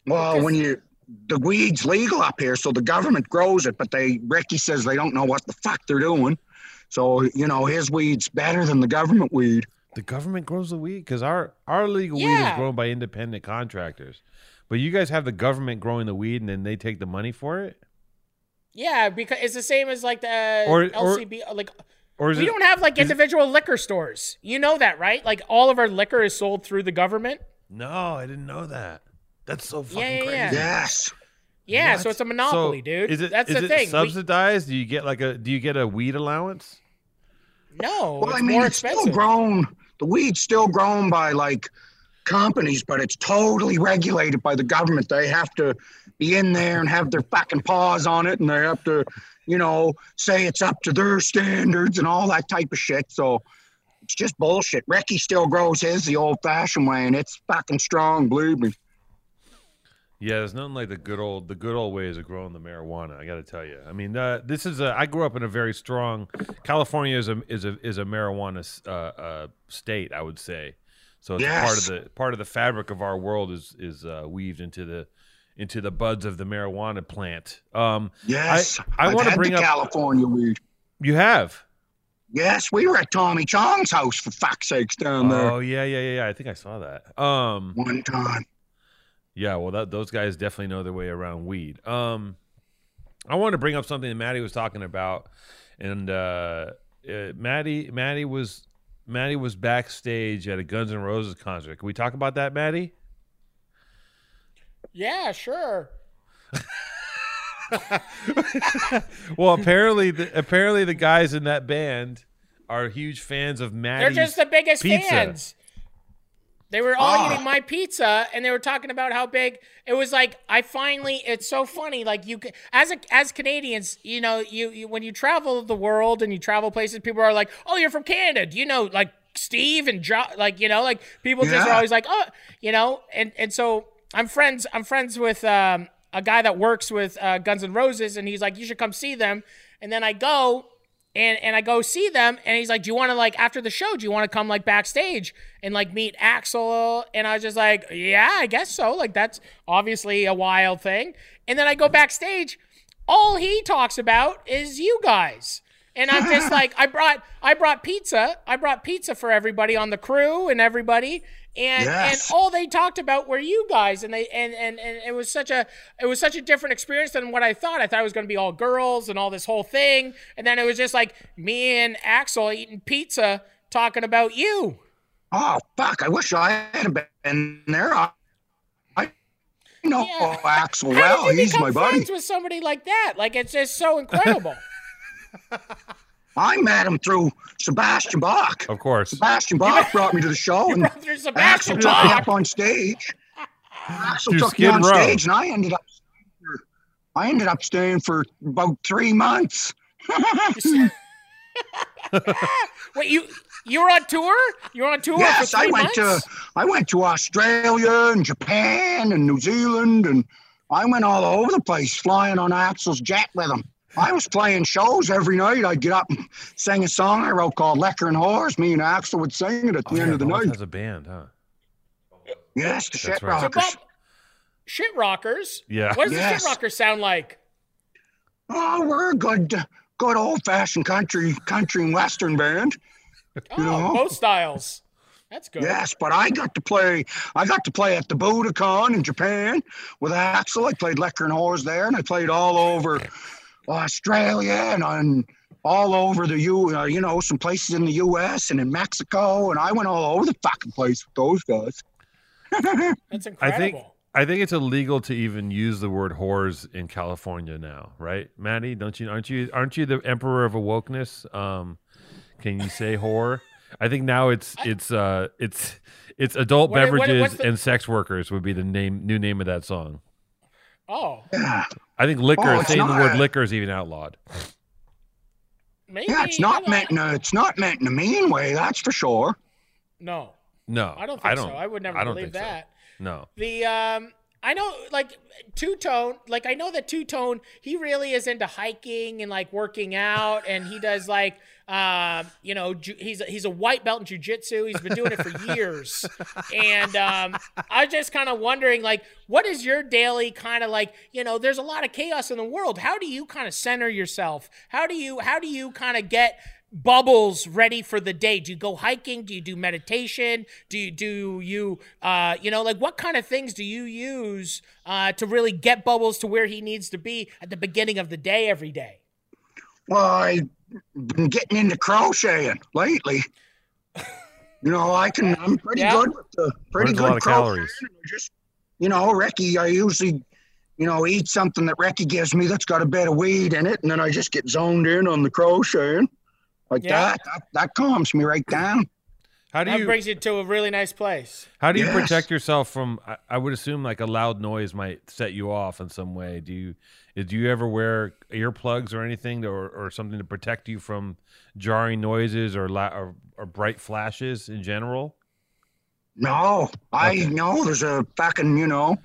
[SPEAKER 3] Well, when you the weed's legal up here, so the government grows it, but they Ricky says they don't know what the fuck they're doing. So you know his weed's better than the government weed.
[SPEAKER 2] The government grows the weed because our our legal weed is grown by independent contractors, but you guys have the government growing the weed and then they take the money for it,
[SPEAKER 1] Yeah, because it's the same as like the
[SPEAKER 2] Or- or-
[SPEAKER 1] LCB. like
[SPEAKER 2] or
[SPEAKER 1] we
[SPEAKER 2] it?
[SPEAKER 1] don't have like
[SPEAKER 2] is it-
[SPEAKER 1] individual liquor stores. You know that, right? Like all of our liquor is sold through the government.
[SPEAKER 2] no, I didn't know that. That's so fucking
[SPEAKER 1] Yeah, yeah,
[SPEAKER 2] crazy.
[SPEAKER 1] yeah.
[SPEAKER 3] Yes.
[SPEAKER 1] Yeah,
[SPEAKER 2] What?
[SPEAKER 1] so it's a monopoly,
[SPEAKER 2] So,
[SPEAKER 1] dude.
[SPEAKER 2] Is it
[SPEAKER 1] That's
[SPEAKER 2] is
[SPEAKER 1] the
[SPEAKER 2] it
[SPEAKER 1] thing. We-
[SPEAKER 2] subsidized? do you get like a do you get a weed allowance?
[SPEAKER 1] no,
[SPEAKER 3] Well,
[SPEAKER 1] it's
[SPEAKER 3] I mean,
[SPEAKER 1] more
[SPEAKER 3] it's still grown. The weed's still grown by like companies, but it's totally regulated by the government. They have to be in there and have their fucking paws on it, and they have to, you know, say it's up to their standards and all that type of shit. So it's just bullshit. Ricky still grows his the old-fashioned way, and it's fucking strong. Believe me.
[SPEAKER 2] Yeah, there's nothing like the good old the good old ways of growing the marijuana. I got to tell you. I mean, uh, this is a. I grew up in a very strong. California is a is a is a marijuana uh, uh, state. I would say. So it's a part of the part of the fabric of our world is is uh, weaved into the into the buds of the marijuana plant. Um,
[SPEAKER 3] Yes,
[SPEAKER 2] I
[SPEAKER 3] I've
[SPEAKER 2] wanna bring up-
[SPEAKER 3] California weed.
[SPEAKER 2] you have.
[SPEAKER 3] Yes, we were at Tommy Chong's house for fuck's sakes down there
[SPEAKER 2] Oh yeah, yeah, yeah, yeah. I think I saw that. Um,
[SPEAKER 3] one time.
[SPEAKER 2] Yeah, well, that, those guys definitely know their way around weed. Um, I wanted to bring up something that Matty was talking about, and uh, uh, Matty, Matty was Matty was backstage at a Guns N' Roses concert. Can we talk about that, Matty?
[SPEAKER 1] Yeah, sure.
[SPEAKER 2] well, apparently, the, apparently the guys in that band are huge fans of
[SPEAKER 1] Matty.
[SPEAKER 2] They're
[SPEAKER 1] just the biggest
[SPEAKER 2] pizza.
[SPEAKER 1] fans. They were all
[SPEAKER 3] Ah.
[SPEAKER 1] eating my pizza, and they were talking about how big it was. Like I finally, it's so funny. Like you, as a, as Canadians, you know, you, you when you travel the world and you travel places, people are like, "Oh, you're from Canada." Do you know like Steve and jo- like you know, like people just are always like, "Oh, you know," and and so I'm friends. I'm friends with um, a guy that works with uh, Guns N' Roses, and he's like, "You should come see them." And then I go, and and I go see them, and he's like, "Do you want to like after the show? Do you want to come like backstage and like meet Axl?" And I was just like, "Yeah, I guess so. Like that's obviously a wild thing." And then I go backstage, all he talks about is you guys. And I'm just like, I brought I brought pizza. I brought pizza for everybody on the crew and everybody. And
[SPEAKER 3] Yes.
[SPEAKER 1] and all they talked about were you guys and they and, and and it was such a it was such a different experience than what I thought. I thought it was gonna be all girls and all this whole thing. And then it was just like me and Axl eating pizza talking about you.
[SPEAKER 3] Oh fuck! I wish I had been there. I, I know
[SPEAKER 1] Yeah. Axl
[SPEAKER 3] well. He's my buddy.
[SPEAKER 1] with somebody like that? Like it's just so incredible.
[SPEAKER 3] I met him through Sebastian Bach.
[SPEAKER 2] of course.
[SPEAKER 3] Sebastian Bach brought me to the show, and
[SPEAKER 1] Brother Axl
[SPEAKER 3] took me up on stage.
[SPEAKER 2] Axl
[SPEAKER 3] took me on
[SPEAKER 2] Row.
[SPEAKER 3] stage, and I ended up. I ended up staying for about three months.
[SPEAKER 1] Wait, you you were on tour? You were on tour
[SPEAKER 3] yes,
[SPEAKER 1] for
[SPEAKER 3] I went
[SPEAKER 1] months?
[SPEAKER 3] to I went to Australia and Japan and New Zealand, and I went all over the place flying on Axl's jet with him. I was playing shows every night. I'd get up and sing a song I wrote called "Liquor and Whores." Me and Axl would sing it at the
[SPEAKER 2] Oh,
[SPEAKER 3] end
[SPEAKER 2] yeah,
[SPEAKER 3] of the
[SPEAKER 2] Bones
[SPEAKER 3] night.
[SPEAKER 2] has a band, huh?
[SPEAKER 3] Yes, the
[SPEAKER 2] That's
[SPEAKER 3] shit
[SPEAKER 2] right.
[SPEAKER 1] So
[SPEAKER 3] rockers.
[SPEAKER 1] Bob, shit rockers.
[SPEAKER 2] Yeah.
[SPEAKER 1] What does the shit rockers sound like?
[SPEAKER 3] Oh, we're a good, good old-fashioned country, country and western band.
[SPEAKER 1] Oh,
[SPEAKER 3] know?
[SPEAKER 1] both styles. That's good.
[SPEAKER 3] Yes, but I got to play. I got to play at the Budokan in Japan with Axl. I played Liquor and Whores there, and I played all over Australia and on all over the U. Uh, you know, some places in the U.S. and in Mexico, and I went all over the fucking place with those guys.
[SPEAKER 1] That's incredible.
[SPEAKER 2] I think I think it's illegal to even use the word whores in California now, right, Matty? Don't you? Aren't you? Aren't you the emperor of awokeness? Um, can you say whore? I think now it's it's uh it's it's adult
[SPEAKER 1] What- what-
[SPEAKER 2] beverages
[SPEAKER 1] what's the-
[SPEAKER 2] and sex workers would be the name new name of that song.
[SPEAKER 1] Oh,
[SPEAKER 3] Yeah,
[SPEAKER 2] I think liquor
[SPEAKER 3] Oh, it's
[SPEAKER 2] saying the word
[SPEAKER 3] a-
[SPEAKER 2] liquor is even outlawed.
[SPEAKER 1] maybe.
[SPEAKER 3] yeah. It's not meant. In a, it's not meant in a mean way. That's for sure.
[SPEAKER 1] No,
[SPEAKER 2] No,
[SPEAKER 1] I don't think
[SPEAKER 2] I don't.
[SPEAKER 1] so. I would never
[SPEAKER 2] I don't
[SPEAKER 1] believe
[SPEAKER 2] think so.
[SPEAKER 1] that.
[SPEAKER 2] No.
[SPEAKER 1] The um, I know like Two Tone. Like I know that Two Tone. He really is into hiking and like working out, and he does like um, you know, ju- he's a, he's a white belt in jujitsu. He's been doing it for years, and um, I was just kind of wondering like, what is your daily kind of like? You know, there's a lot of chaos in the world. How do you kind of center yourself? How do you how do you kind of get bubbles ready for the day do you go hiking do you do meditation do you do you uh you know like what kind of things do you use uh to really get bubbles to where he needs to be at the beginning of the day every day
[SPEAKER 3] Well, I've been getting into crocheting lately. You know, I can. I'm pretty
[SPEAKER 1] Yeah.
[SPEAKER 3] good with the pretty
[SPEAKER 2] Burns a
[SPEAKER 3] good
[SPEAKER 2] lot of calories.
[SPEAKER 3] Just you know, Ricky. I usually, you know, eat something that Ricky gives me that's got a bit of weed in it, and then I just get zoned in on the crocheting like
[SPEAKER 1] Yeah.
[SPEAKER 3] that. that. That calms me right down.
[SPEAKER 2] How do
[SPEAKER 1] that
[SPEAKER 2] you
[SPEAKER 1] brings you to a really nice place
[SPEAKER 2] How do you
[SPEAKER 3] Yes.
[SPEAKER 2] protect yourself from? I, I would assume like a loud noise might set you off in some way. Do you do you ever wear earplugs or anything, to, or or something to protect you from jarring noises or la- or, or bright flashes in general?
[SPEAKER 3] No, I
[SPEAKER 2] Okay.
[SPEAKER 3] know there's a fucking, you know,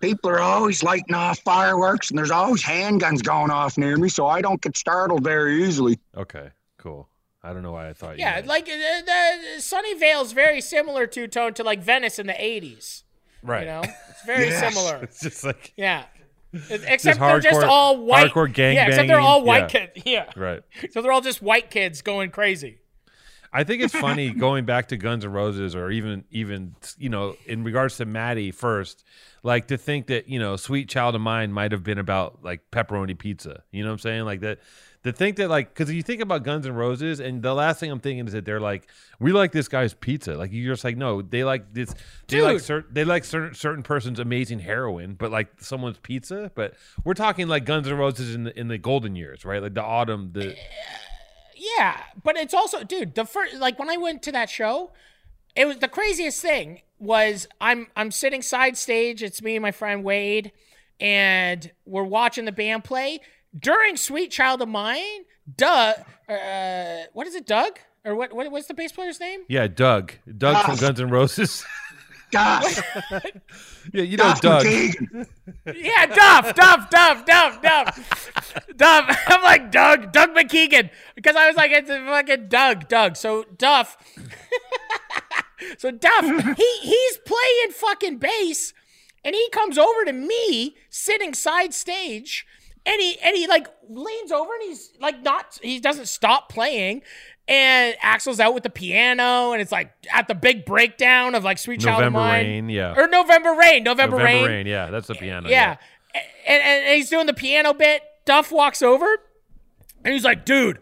[SPEAKER 3] people are always lighting off fireworks and there's always handguns going off near me, so I don't get startled very easily.
[SPEAKER 2] Okay, cool. I don't know why I thought. you
[SPEAKER 1] yeah
[SPEAKER 2] might.
[SPEAKER 1] like uh, the sunnyvale's very similar to tone to like venice in the 80s
[SPEAKER 2] right.
[SPEAKER 1] you know it's very
[SPEAKER 3] Yes.
[SPEAKER 1] similar
[SPEAKER 2] It's just like
[SPEAKER 1] yeah except they're just all white
[SPEAKER 2] hardcore gang
[SPEAKER 1] yeah except they're all white
[SPEAKER 2] Yeah.
[SPEAKER 1] kids yeah
[SPEAKER 2] right.
[SPEAKER 1] so they're all just white kids going crazy
[SPEAKER 2] I think it's funny going back to Guns N' Roses, or even even you know, in regards to Matty first, like to think that you know, "Sweet Child of Mine" might have been about like pepperoni pizza. You know what I'm saying? Like that. To think that like, because you think about Guns and Roses, and the last thing I'm thinking is that they're like, we like this guy's pizza. Like you're just like, no, they like this. They like
[SPEAKER 1] Dude.
[SPEAKER 2] certain. They like certain certain person's amazing heroin, but like someone's pizza. But we're talking like Guns and Roses in the in the golden years, right? Like the autumn, the eh,
[SPEAKER 1] Yeah, but it's also, dude, the first like when I went to that show, it was the craziest thing was I'm I'm sitting side stage. It's me and my friend Wade, and we're watching the band play during "Sweet Child of Mine." Doug, uh, what is it, Doug? Or what? what what's the bass player's name?
[SPEAKER 2] yeah, Doug, Doug from
[SPEAKER 3] Ah.
[SPEAKER 2] Guns N' Roses.
[SPEAKER 3] Gosh,
[SPEAKER 2] yeah, you know
[SPEAKER 3] Duff
[SPEAKER 2] Doug.
[SPEAKER 3] McKagan.
[SPEAKER 1] Yeah, Duff, Duff, Duff, Duff, Duff, Duff. I'm like Doug, Doug McKeegan, because I was like, it's a fucking Doug, Doug. So Duff, so Duff, he he's playing fucking bass, and he comes over to me sitting side stage, and he and he like leans over and he's like not, he doesn't stop playing. And Axl's out with the piano, and it's like at the big breakdown of like "Sweet Child
[SPEAKER 2] November
[SPEAKER 1] of Mine"
[SPEAKER 2] Rain, yeah.
[SPEAKER 1] or "November Rain," "November,
[SPEAKER 2] November
[SPEAKER 1] Rain.
[SPEAKER 2] Rain, yeah, that's the piano.
[SPEAKER 1] Yeah. And, and he's doing the piano bit. Duff walks over and he's like, dude,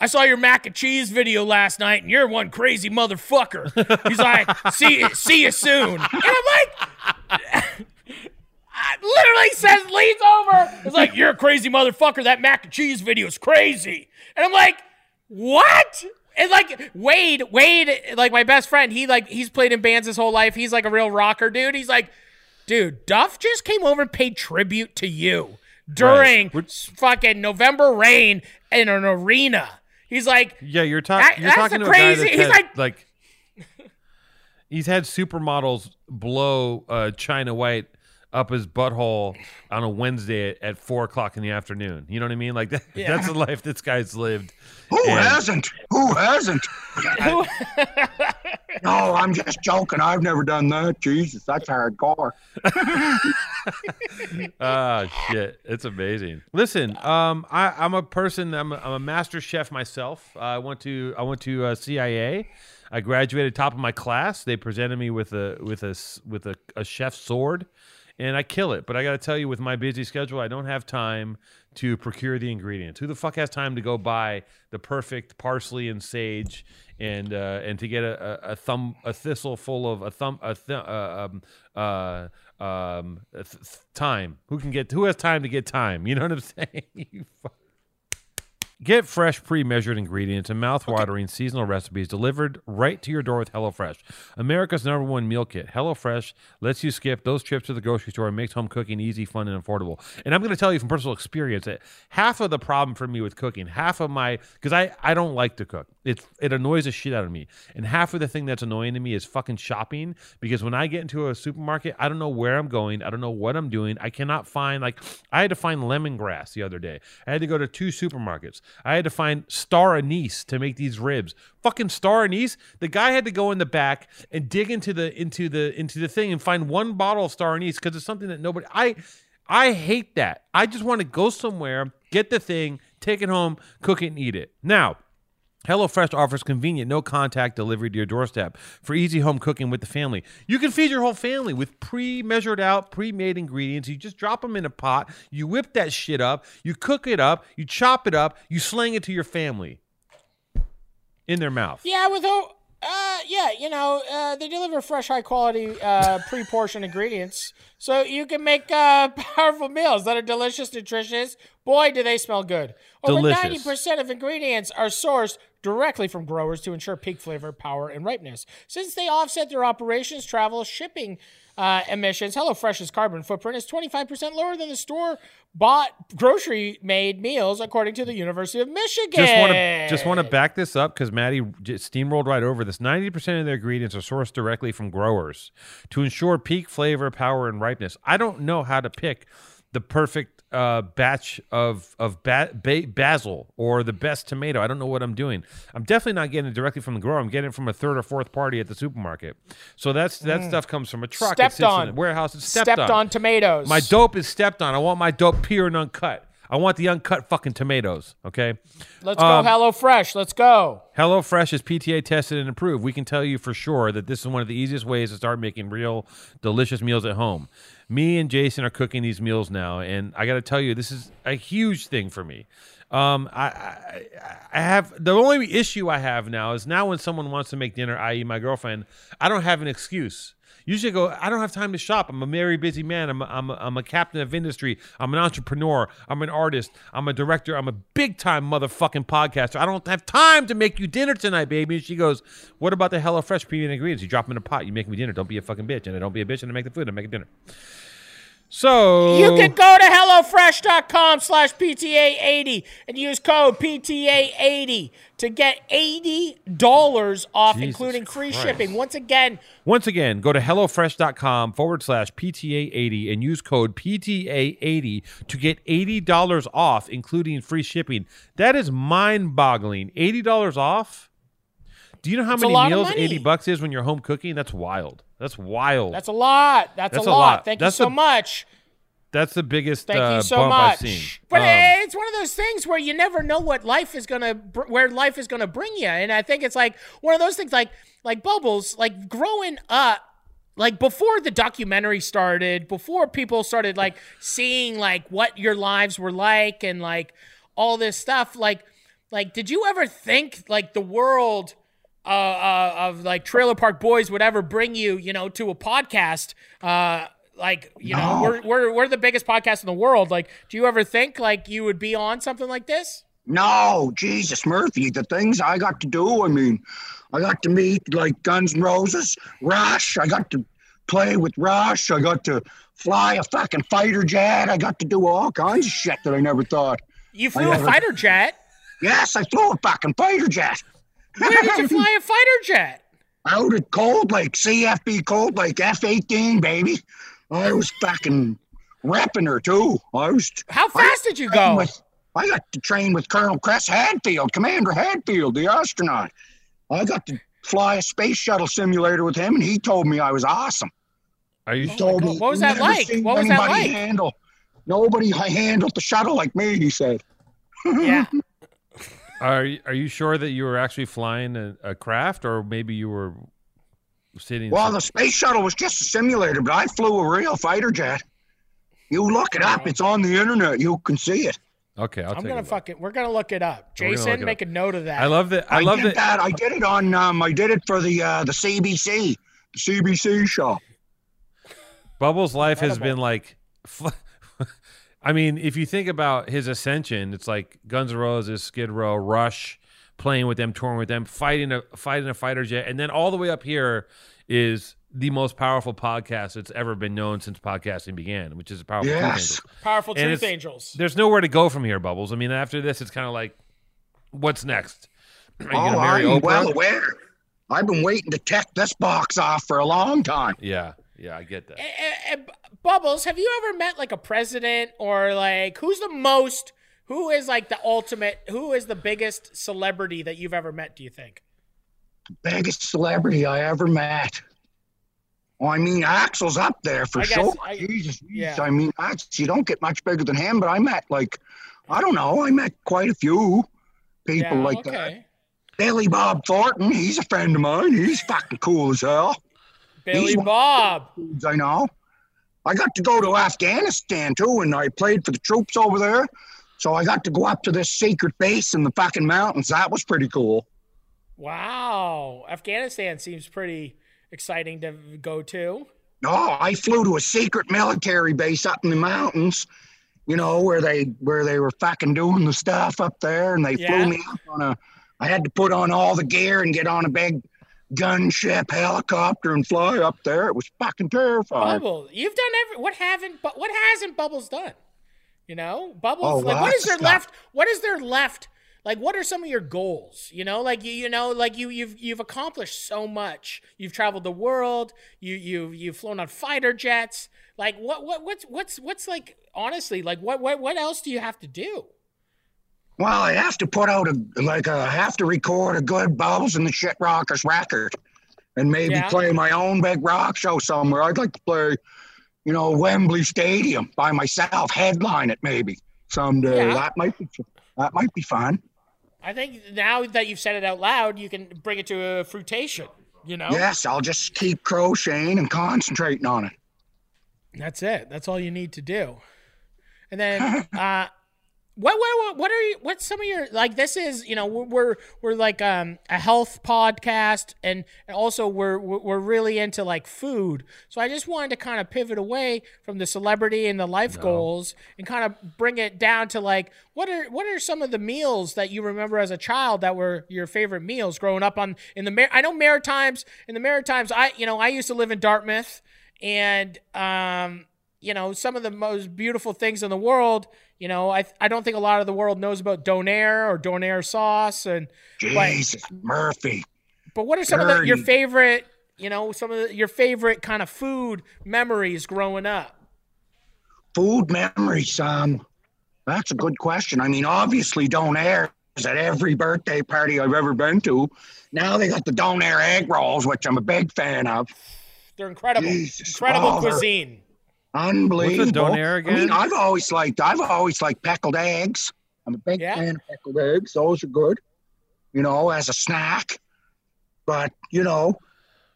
[SPEAKER 1] I saw your mac and cheese video last night and you're one crazy motherfucker. He's like, see, see you soon. And I'm like, literally says, leans over. It's like, you're a crazy motherfucker. That mac and cheese video is crazy. And I'm like, what? And like Wade, Wade, like my best friend, he like he's played in bands his whole life. He's like a real rocker dude. He's like, dude, Duff just came over and paid tribute to you during
[SPEAKER 2] We're-
[SPEAKER 1] fucking November Rain in an arena. He's like,
[SPEAKER 2] Yeah, you're,
[SPEAKER 1] That-
[SPEAKER 2] talking. you're
[SPEAKER 1] that's
[SPEAKER 2] talking
[SPEAKER 1] the
[SPEAKER 2] to a guy
[SPEAKER 1] crazy-
[SPEAKER 2] that's
[SPEAKER 1] he's
[SPEAKER 2] had,
[SPEAKER 1] like-
[SPEAKER 2] like he's had supermodels blow uh, China White up his butthole on a Wednesday at, at four o'clock in the afternoon. You know what I mean? Like that,
[SPEAKER 1] Yeah.
[SPEAKER 2] that's the life this guy's lived.
[SPEAKER 3] Who
[SPEAKER 2] And-
[SPEAKER 3] hasn't? Who hasn't? No, I'm just joking. I've never done that. Jesus, that's hardcore.
[SPEAKER 2] Ah, shit, it's amazing. Listen, um, I, I'm a person. I'm a, I'm a master chef myself. Uh, I went to I went to uh, CIA. I graduated top of my class. They presented me with a with a s- with a, a chef's sword, and I kill it. But I got to tell you, with my busy schedule, I don't have time to procure the ingredients. Who the fuck has time to go buy the perfect parsley and sage and uh, and to get a, a, a thumb a thistle full of a thumb a th- uh, um, uh, um, th- time? Who can get who has time to get time? You know what I'm saying? Get fresh, pre-measured ingredients and mouth-watering seasonal recipes delivered right to your door with HelloFresh, America's number one meal kit. HelloFresh lets you skip those trips to the grocery store and makes home cooking easy, fun, and affordable. And I'm going to tell you from personal experience that half of the problem for me with cooking, half of my because I I don't like to cook. It it annoys the shit out of me, and half of the thing that's annoying to me is fucking shopping. Because when I get into a supermarket, I don't know where I'm going, I don't know what I'm doing. I cannot find like I had to find lemongrass the other day. I had to go to two supermarkets. I had to find star anise to make these ribs. Fucking star anise. The guy had to go in the back and dig into the into the into the thing and find one bottle of star anise because it's something that nobody. I I hate that. I just want to go somewhere, get the thing, take it home, cook it, and eat it. Now. HelloFresh offers convenient, no contact delivery to your doorstep for easy home cooking with the family. You can feed your whole family with pre measured out, pre made ingredients. You just drop them in a pot, you whip that shit up, you cook it up, you chop it up, you slang it to your family in their mouth.
[SPEAKER 1] yeah, with oh, uh, yeah, you know, uh, they deliver fresh, high quality, uh, pre-portioned ingredients, so you can make uh, powerful meals that are delicious, nutritious. Boy, do they smell good! Over
[SPEAKER 2] Delicious.
[SPEAKER 1] ninety percent of ingredients are sourced directly from growers to ensure peak flavor, power, and ripeness. Since they offset their operations, travel, shipping. Uh, emissions. HelloFresh's carbon footprint is 25% lower than the store bought grocery made meals, according to the University of Michigan.
[SPEAKER 2] Just want to just want to back this up because Matty steamrolled right over this. Ninety percent of their ingredients are sourced directly from growers to ensure peak flavor, power, and ripeness. I don't know how to pick the perfect uh, batch of of ba- ba- basil or the best tomato. I don't know what I'm doing. I'm definitely not getting it directly from the grower. I'm getting it from a third or fourth party at the supermarket. So that's that stuff comes from a truck.
[SPEAKER 1] Stepped on.
[SPEAKER 2] warehouse. It's
[SPEAKER 1] stepped, on. tomatoes.
[SPEAKER 2] my dope is stepped on. I want my dope pure and uncut. I want the uncut fucking tomatoes. Okay.
[SPEAKER 1] Let's
[SPEAKER 2] Um,
[SPEAKER 1] go Hello Fresh. Let's go.
[SPEAKER 2] HelloFresh is PTA tested and approved. We can tell you for sure that this is one of the easiest ways to start making real delicious meals at home. Me and Jason are cooking these meals now, and I got to tell you, this is a huge thing for me. Um, I, I I have the only issue I have now is now when someone wants to make dinner, i.e., my girlfriend, I don't have an excuse. Usually, I go. I don't have time to shop. I'm a very busy man. I'm a, I'm a, I'm a captain of industry. I'm an entrepreneur. I'm an artist. I'm a director. I'm a big time motherfucking podcaster. I don't have time to make you dinner tonight, baby. And she goes, "What about the HelloFresh premium ingredients? You drop them in a pot. You make me dinner. Don't be a fucking bitch. And I don't be a bitch. And I make the food. I make a dinner." So
[SPEAKER 1] You can go to HelloFresh.com slash PTA80 and use code PTA80 to get $80 off,
[SPEAKER 2] Jesus
[SPEAKER 1] including free
[SPEAKER 2] Christ.
[SPEAKER 1] shipping. Once again,
[SPEAKER 2] Once again, go to HelloFresh.com forward slash PTA80 and use code PTA80 to get $80 off, including free shipping. That is mind boggling. $80 off? Do you know how
[SPEAKER 1] It's
[SPEAKER 2] many meals 80 bucks is when you're home cooking? That's wild. That's wild.
[SPEAKER 1] that's a lot. That's,
[SPEAKER 2] That's
[SPEAKER 1] a
[SPEAKER 2] a
[SPEAKER 1] lot.
[SPEAKER 2] lot.
[SPEAKER 1] Thank
[SPEAKER 2] That's
[SPEAKER 1] you so
[SPEAKER 2] the-
[SPEAKER 1] much.
[SPEAKER 2] That's the biggest
[SPEAKER 1] Thank
[SPEAKER 2] uh,
[SPEAKER 1] you so
[SPEAKER 2] bump
[SPEAKER 1] much.
[SPEAKER 2] I've seen.
[SPEAKER 1] But
[SPEAKER 2] Um,
[SPEAKER 1] it's one of those things where you never know what life is gonna, br- where life is gonna bring you, and I think it's like one of those things, like like bubbles, like growing up. Like before the documentary started, before people started like seeing like what your lives were like and like all this stuff, like like did you ever think like the world uh, uh, of like Trailer Park Boys would ever bring you, you know, to a podcast? Uh, like you know, we're we're we're the biggest podcast in the world. Like, do you ever think like you would be on something like this?
[SPEAKER 3] No, Jesus Murphy, the things I got to do. I mean, I got to meet like Guns N' Roses, Rush. I got to play with Rush. I got to fly a fucking fighter jet. I got to do all kinds of shit that I never thought.
[SPEAKER 1] You flew a fighter jet.
[SPEAKER 3] Yes, I flew a fucking fighter jet.
[SPEAKER 1] Where did you fly a fighter jet?
[SPEAKER 3] Out at Cold Lake, CFB Cold Lake, F 18, baby. I was fucking repping her too. I was
[SPEAKER 1] How fast did you
[SPEAKER 3] train
[SPEAKER 1] go?
[SPEAKER 3] with- I got to train with Colonel Chris Hadfield, Commander Hadfield, the astronaut. I got to fly a space shuttle simulator with him, and he told me I was awesome.
[SPEAKER 2] Are you
[SPEAKER 3] He told me
[SPEAKER 1] What was that like? What was that like?"
[SPEAKER 3] Handle, nobody handled the shuttle like me. He said.
[SPEAKER 1] Yeah.
[SPEAKER 2] are you- are you sure that you were actually flying a, a craft, or maybe you were sitting?
[SPEAKER 3] Well, the space shuttle was just a simulator, but I flew a real fighter jet. You look it up; it's on the internet. You can see it.
[SPEAKER 2] okay, I'll
[SPEAKER 1] I'm
[SPEAKER 2] take
[SPEAKER 1] gonna
[SPEAKER 2] a look.
[SPEAKER 1] fucking. We're gonna look it up.
[SPEAKER 2] We're gonna
[SPEAKER 1] Jason,
[SPEAKER 2] it
[SPEAKER 1] make a note of that.
[SPEAKER 2] I love that. I, love
[SPEAKER 3] did
[SPEAKER 2] that.
[SPEAKER 3] that. I did it on. Um, I did it for the uh, the CBC, the CBC show.
[SPEAKER 2] Bubbles' life has
[SPEAKER 1] Incredible.
[SPEAKER 2] been like, I mean, if you think about his ascension, it's like Guns N' Roses, Skid Row, Rush, playing with them, touring with them, fighting a fighting a fighter jet, and then all the way up here is the most powerful podcast that's ever been known since podcasting began, which is a powerful. Truth
[SPEAKER 3] Yes.
[SPEAKER 2] Angels.
[SPEAKER 1] Powerful
[SPEAKER 2] And
[SPEAKER 1] truth angels.
[SPEAKER 2] There's nowhere to go from here, Bubbles. I mean, after this, it's kind of like, what's next? Are you
[SPEAKER 3] Oh,
[SPEAKER 2] marry
[SPEAKER 3] I'm
[SPEAKER 2] Oprah?
[SPEAKER 3] well aware. I've been waiting to check this box off for a long time.
[SPEAKER 2] yeah, yeah, I get that.
[SPEAKER 1] Eh, B- Bubbles, have you ever met like a president or like who's the most? Who is like the ultimate? Who is the biggest celebrity that you've ever met? Do you think?
[SPEAKER 3] Biggest celebrity I ever met. Well, I mean, Axl's up there for
[SPEAKER 1] I guess
[SPEAKER 3] sure.
[SPEAKER 1] I-
[SPEAKER 3] Jesus,
[SPEAKER 1] yeah.
[SPEAKER 3] I mean, you don't get much bigger than him, but I met like, I don't know, I met quite a few people
[SPEAKER 1] yeah.
[SPEAKER 3] like that. Billy Bob Thornton, he's a friend of mine. He's fucking cool as hell.
[SPEAKER 1] Billy
[SPEAKER 3] He's
[SPEAKER 1] Bob.
[SPEAKER 3] I know. I got to go to Afghanistan too, and I played for the troops over there. So I got to go up to this secret base in the fucking mountains. That was pretty cool.
[SPEAKER 1] Wow. Afghanistan seems pretty exciting to go to.
[SPEAKER 3] No, I flew to a secret military base up in the mountains, you know, where they where they were fucking doing the stuff up there, and they
[SPEAKER 1] Yeah.
[SPEAKER 3] flew me up on a. I had to put on all the gear and get on a big gunship helicopter and fly up there. It was fucking terrifying.
[SPEAKER 1] Bubble, you've done every. What haven't? But what hasn't Bubbles done? You know, Bubbles.
[SPEAKER 3] Oh,
[SPEAKER 1] like, what is there
[SPEAKER 3] stuff.
[SPEAKER 1] left? What is there left? Like, what are some of your goals? You know, like you, you know, like you, you've, you've accomplished so much. You've traveled the world. You, you, you've flown on fighter jets. Like, what, what, what's, what's, what's like? Honestly, like, what, what, what else do you have to do?
[SPEAKER 3] Well, I have to put out a like a I have to record a good Bubbles and the Shit Rockers record, and maybe
[SPEAKER 1] Yeah.
[SPEAKER 3] play my own big rock show somewhere. I'd like to play, you know, Wembley Stadium by myself, headline it maybe. someday.
[SPEAKER 1] Yeah.
[SPEAKER 3] That might be that might be fun.
[SPEAKER 1] I think now that you've said it out loud, you can bring it to a fruitation. You know,
[SPEAKER 3] Yes, I'll just keep crocheting and concentrating on it.
[SPEAKER 1] that's it. That's all you need to do. And then, uh, what, what, what, are you, what's some of your, like, this is, you know, we're, we're, we're like, um, a health podcast and also we're, we're really into like food. So I just wanted to kind of pivot away from the celebrity and the life goals and kind of bring it down to like, what are, what are some of the meals that you remember as a child that were your favorite meals growing up on, in the, Mar- I know Maritimes, in the Maritimes, I, you know, I used to live in Dartmouth and, um, you know, some of the most beautiful things in the world. You know, I I don't think a lot of the world knows about donair or donair sauce, and but,
[SPEAKER 3] Jesus, Murphy.
[SPEAKER 1] but what are some of the, your favorite? You know, some of the, your favorite kind of food memories growing up.
[SPEAKER 3] Food memories. Um, that's a good question. I mean, obviously, Donair is at every birthday party I've ever been to. Now they got the Donair egg rolls, which I'm a big fan of.
[SPEAKER 1] They're incredible,
[SPEAKER 3] Jesus,
[SPEAKER 1] incredible
[SPEAKER 3] oh,
[SPEAKER 1] cuisine.
[SPEAKER 3] Unbelievable.
[SPEAKER 2] Donair
[SPEAKER 3] I mean, I've always liked I've always liked pickled eggs. I'm a big
[SPEAKER 1] Yeah.
[SPEAKER 3] fan of pickled eggs. Those are good. You know, as a snack. But you know,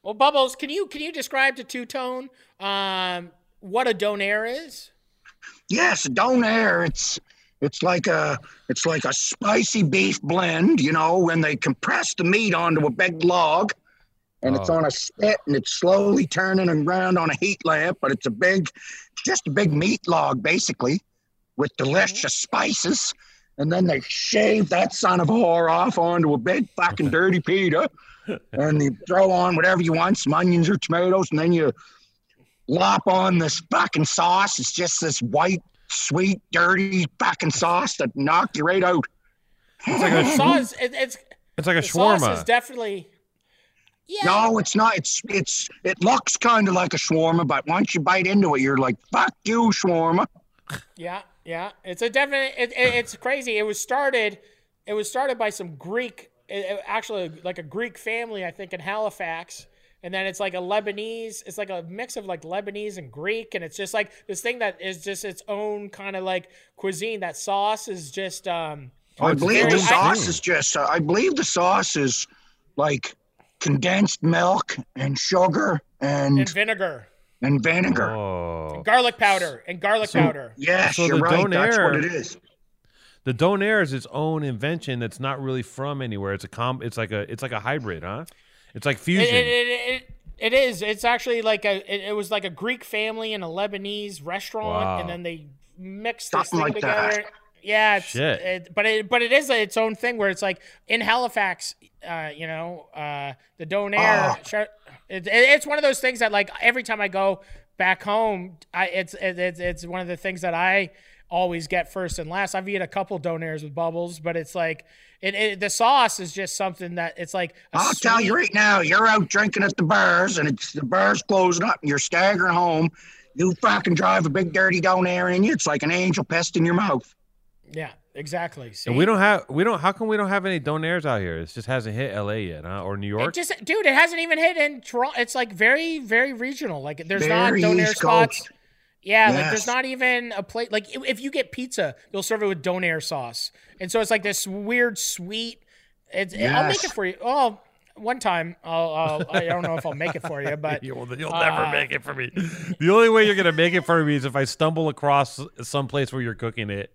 [SPEAKER 1] Well, Bubbles, can you can you describe to Two Tone um, what a donair is?
[SPEAKER 3] yes, Donair. It's it's like a it's like a spicy beef blend. You know, when they compress the meat onto a big log, and it's
[SPEAKER 2] Oh.
[SPEAKER 3] on a spit, and it's slowly turning around on a heat lamp. But it's a big, just a big meat log, basically, with delicious spices. And then they shave that son of a whore off onto a big fucking dirty pita, and you throw on whatever you want, some onions or tomatoes, and then you lop on this fucking sauce. It's just this white, sweet, dirty fucking sauce that knocked you right out.
[SPEAKER 2] It's like a
[SPEAKER 1] Sauce, it, it's
[SPEAKER 2] it's like a
[SPEAKER 1] the sauce is
[SPEAKER 2] shawarma.
[SPEAKER 1] definitely. Yeah.
[SPEAKER 3] No, it's not. It's it's it looks kind of like a shawarma, but once you bite into it, you're like, "Fuck you, shawarma."
[SPEAKER 1] Yeah, yeah. It's a definite. It, it, it's crazy. It was started. It was started by some Greek, it, actually like a Greek family, I think, in Halifax. And then it's like a Lebanese. It's like a mix of like Lebanese and Greek, and it's just like this thing that is just its own kind of like cuisine. That sauce is just um.
[SPEAKER 3] I believe
[SPEAKER 1] very-
[SPEAKER 3] the
[SPEAKER 1] I-
[SPEAKER 3] sauce is just. Uh, I believe the sauce is like condensed milk and sugar
[SPEAKER 1] And
[SPEAKER 3] and
[SPEAKER 1] vinegar,
[SPEAKER 3] and vinegar.
[SPEAKER 2] Oh,
[SPEAKER 1] garlic powder, and garlic powder.
[SPEAKER 3] Yes,
[SPEAKER 2] So
[SPEAKER 3] you're
[SPEAKER 2] the
[SPEAKER 3] right. That's what it is.
[SPEAKER 2] the donair is its own invention that's not really from anywhere. It's a com. It's like a. It's like a hybrid, huh? It's like fusion.
[SPEAKER 1] it, it, it, it is. It's actually like a. It, it was like a Greek family in a Lebanese restaurant,
[SPEAKER 2] Wow.
[SPEAKER 1] and then they mixed this thing
[SPEAKER 3] like that.
[SPEAKER 1] together. Yeah, it's,
[SPEAKER 2] Shit.
[SPEAKER 1] It, but it but it is its own thing where it's like in Halifax, uh, you know, uh, the Donair.
[SPEAKER 3] Oh.
[SPEAKER 1] It, it, it's one of those things that like every time I go back home, I it's it, it's it's one of the things that I always get first and last. I've eaten a couple Donairs with bubbles, but it's like it, it the sauce is just something that it's like.
[SPEAKER 3] I'll tell you right now, you're out drinking at the bars, and it's the bars closing up, and you're staggering home. You fucking drive a big dirty Donair in you. It's like an angel pest in your mouth.
[SPEAKER 1] Yeah, exactly. See?
[SPEAKER 2] and we don't have. We don't. How come we don't have any donairs out here? It just hasn't hit L.A. yet, huh? Or New
[SPEAKER 1] It
[SPEAKER 2] York.
[SPEAKER 1] just, dude, it hasn't even hit in Toronto. It's like very, very regional. Like there's
[SPEAKER 3] Very
[SPEAKER 1] not donair
[SPEAKER 3] East
[SPEAKER 1] spots.
[SPEAKER 3] Coast.
[SPEAKER 1] Yeah, like there's not even a plate. Like if- if you get pizza, they'll serve it with donair sauce, and so it's like this weird sweet. It's, I'll make it for you. Oh, one time, I'll, I'll. I don't know if I'll make it for you, but
[SPEAKER 2] You'll, you'll
[SPEAKER 1] Uh,
[SPEAKER 2] never make it for me. The only way you're gonna make it for me is if I stumble across some place where you're cooking it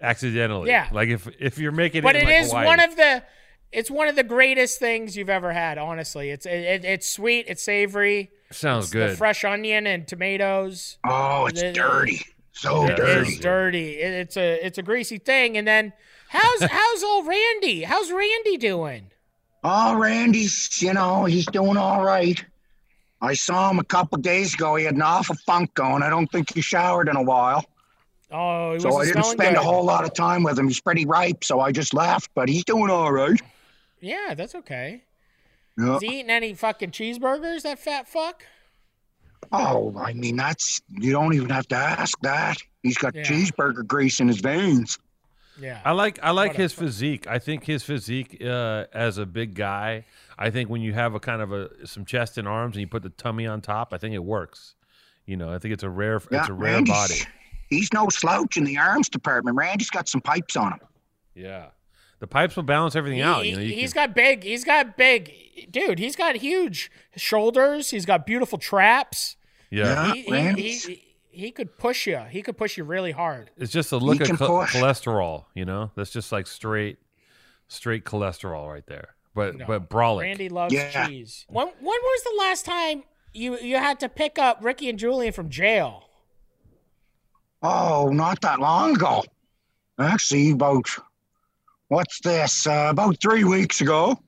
[SPEAKER 2] accidentally.
[SPEAKER 1] Yeah.
[SPEAKER 2] Like if if you're making
[SPEAKER 1] but
[SPEAKER 2] it.
[SPEAKER 1] it
[SPEAKER 2] in like
[SPEAKER 1] is
[SPEAKER 2] Hawaii.
[SPEAKER 1] one of the. It's one of the greatest things you've ever had. Honestly, it's it, it, it's sweet, it's savory,
[SPEAKER 2] Sounds
[SPEAKER 1] the
[SPEAKER 2] good.
[SPEAKER 1] fresh onion and tomatoes.
[SPEAKER 3] Oh, it's
[SPEAKER 1] The-
[SPEAKER 3] dirty. So
[SPEAKER 2] Yeah,
[SPEAKER 3] dirty.
[SPEAKER 1] It's dirty. It- It's a it's a greasy thing. And then how's how's old Randy? How's Randy doing?
[SPEAKER 3] Oh, Randy's, you know, he's doing all right. I saw him a couple days ago. He had an awful funk going. I don't think he showered in a while.
[SPEAKER 1] Oh, he
[SPEAKER 3] So I
[SPEAKER 1] wasn't
[SPEAKER 3] didn't spend
[SPEAKER 1] good.
[SPEAKER 3] a whole lot of time with him. He's pretty ripe, so I just left, but he's doing all right.
[SPEAKER 1] Yeah, that's okay.
[SPEAKER 3] Yeah.
[SPEAKER 1] Is he eating any fucking cheeseburgers? That fat fuck.
[SPEAKER 3] Oh, I mean, that's, you don't even have to ask that. He's got
[SPEAKER 1] Yeah.
[SPEAKER 3] cheeseburger grease in his veins.
[SPEAKER 1] Yeah.
[SPEAKER 2] I like I like
[SPEAKER 1] What
[SPEAKER 2] his
[SPEAKER 1] fuck.
[SPEAKER 2] physique. I think his physique uh, as a big guy. I think when you have a kind of a some chest and arms and you put the tummy on top, I think it works. You know, I think it's a rare
[SPEAKER 3] Yeah,
[SPEAKER 2] it's a rare
[SPEAKER 3] Randy's,
[SPEAKER 2] body.
[SPEAKER 3] He's no slouch in the arms department. Randy's got some pipes on him.
[SPEAKER 2] Yeah. The pipes will balance everything out. You know, you
[SPEAKER 1] he's
[SPEAKER 2] can-
[SPEAKER 1] got big. He's got big, dude. He's got huge shoulders. He's got beautiful traps.
[SPEAKER 2] yeah.
[SPEAKER 3] Yeah.
[SPEAKER 1] He, he, he, he could push you. He could push you really hard.
[SPEAKER 2] It's just a look
[SPEAKER 3] He
[SPEAKER 2] at
[SPEAKER 3] can
[SPEAKER 2] cho-
[SPEAKER 3] push.
[SPEAKER 2] cholesterol. You know, that's just like straight, straight cholesterol right there. But
[SPEAKER 1] No.
[SPEAKER 2] but brolic.
[SPEAKER 1] Randy loves
[SPEAKER 3] Yeah.
[SPEAKER 1] cheese. When when was the last time you you had to pick up Ricky and Julian from jail?
[SPEAKER 3] Oh, not that long ago. Actually, about what's this? Uh, about three weeks ago.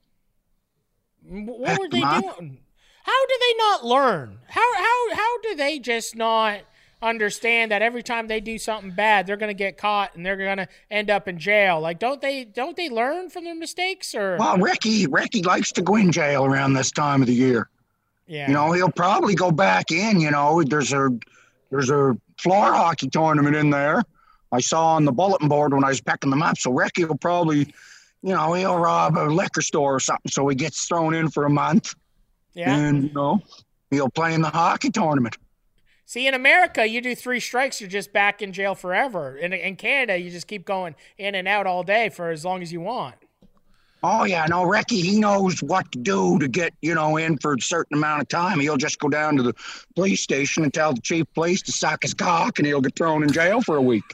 [SPEAKER 1] What were they doing? How do they not learn? How how how do they just not understand that every time they do something bad, they're gonna get caught and they're gonna end up in jail? Like, don't they don't they learn from their mistakes or?
[SPEAKER 3] Well, Ricky, Ricky likes to go in jail around this time of the year.
[SPEAKER 1] yeah,
[SPEAKER 3] You know, he'll probably go back in. You know, there's a there's a floor hockey tournament in there. I saw on the bulletin board when I was packing them up. So Ricky will probably, you know, he'll rob a liquor store or something. So he gets thrown in for a month,
[SPEAKER 1] yeah.
[SPEAKER 3] and you know, he'll play in the hockey tournament.
[SPEAKER 1] See, in America, you do three strikes, you're just back in jail forever. In in Canada, you just keep going in and out all day for as long as you want.
[SPEAKER 3] Oh yeah, no, Ricky, he knows what to do to get, you know, in for a certain amount of time. He'll just go down to the police station and tell the chief of police to suck his cock and he'll get thrown in jail for a week.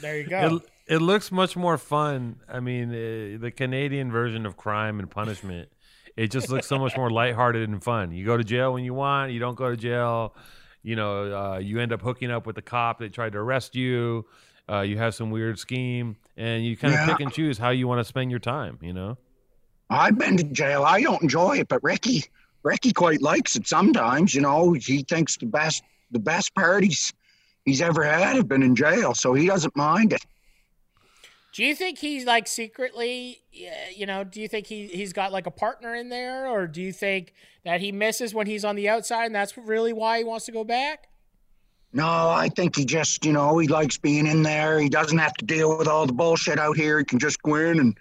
[SPEAKER 1] There you go.
[SPEAKER 2] It, it looks much more fun. I mean, uh, the Canadian version of crime and punishment. It just looks so much more lighthearted and fun. You go to jail when you want. You don't go to jail. You know, uh, you end up hooking up with the cop that tried to arrest you. Uh, you have some weird scheme, and you kind of
[SPEAKER 3] Yeah.
[SPEAKER 2] pick and choose how you want to spend your time. You know.
[SPEAKER 3] I've been to jail. I don't enjoy it, but Ricky Ricky quite likes it sometimes, you know. He thinks the best the best parties he's ever had have been in jail, so he doesn't mind it.
[SPEAKER 1] do you think he's like secretly, you know, do you think he, he's got like a partner in there? Or do you think that he misses when he's on the outside and that's really why he wants to go back?
[SPEAKER 3] No, I think he just, you know, he likes being in there. He doesn't have to deal with all the bullshit out here. He can just go in and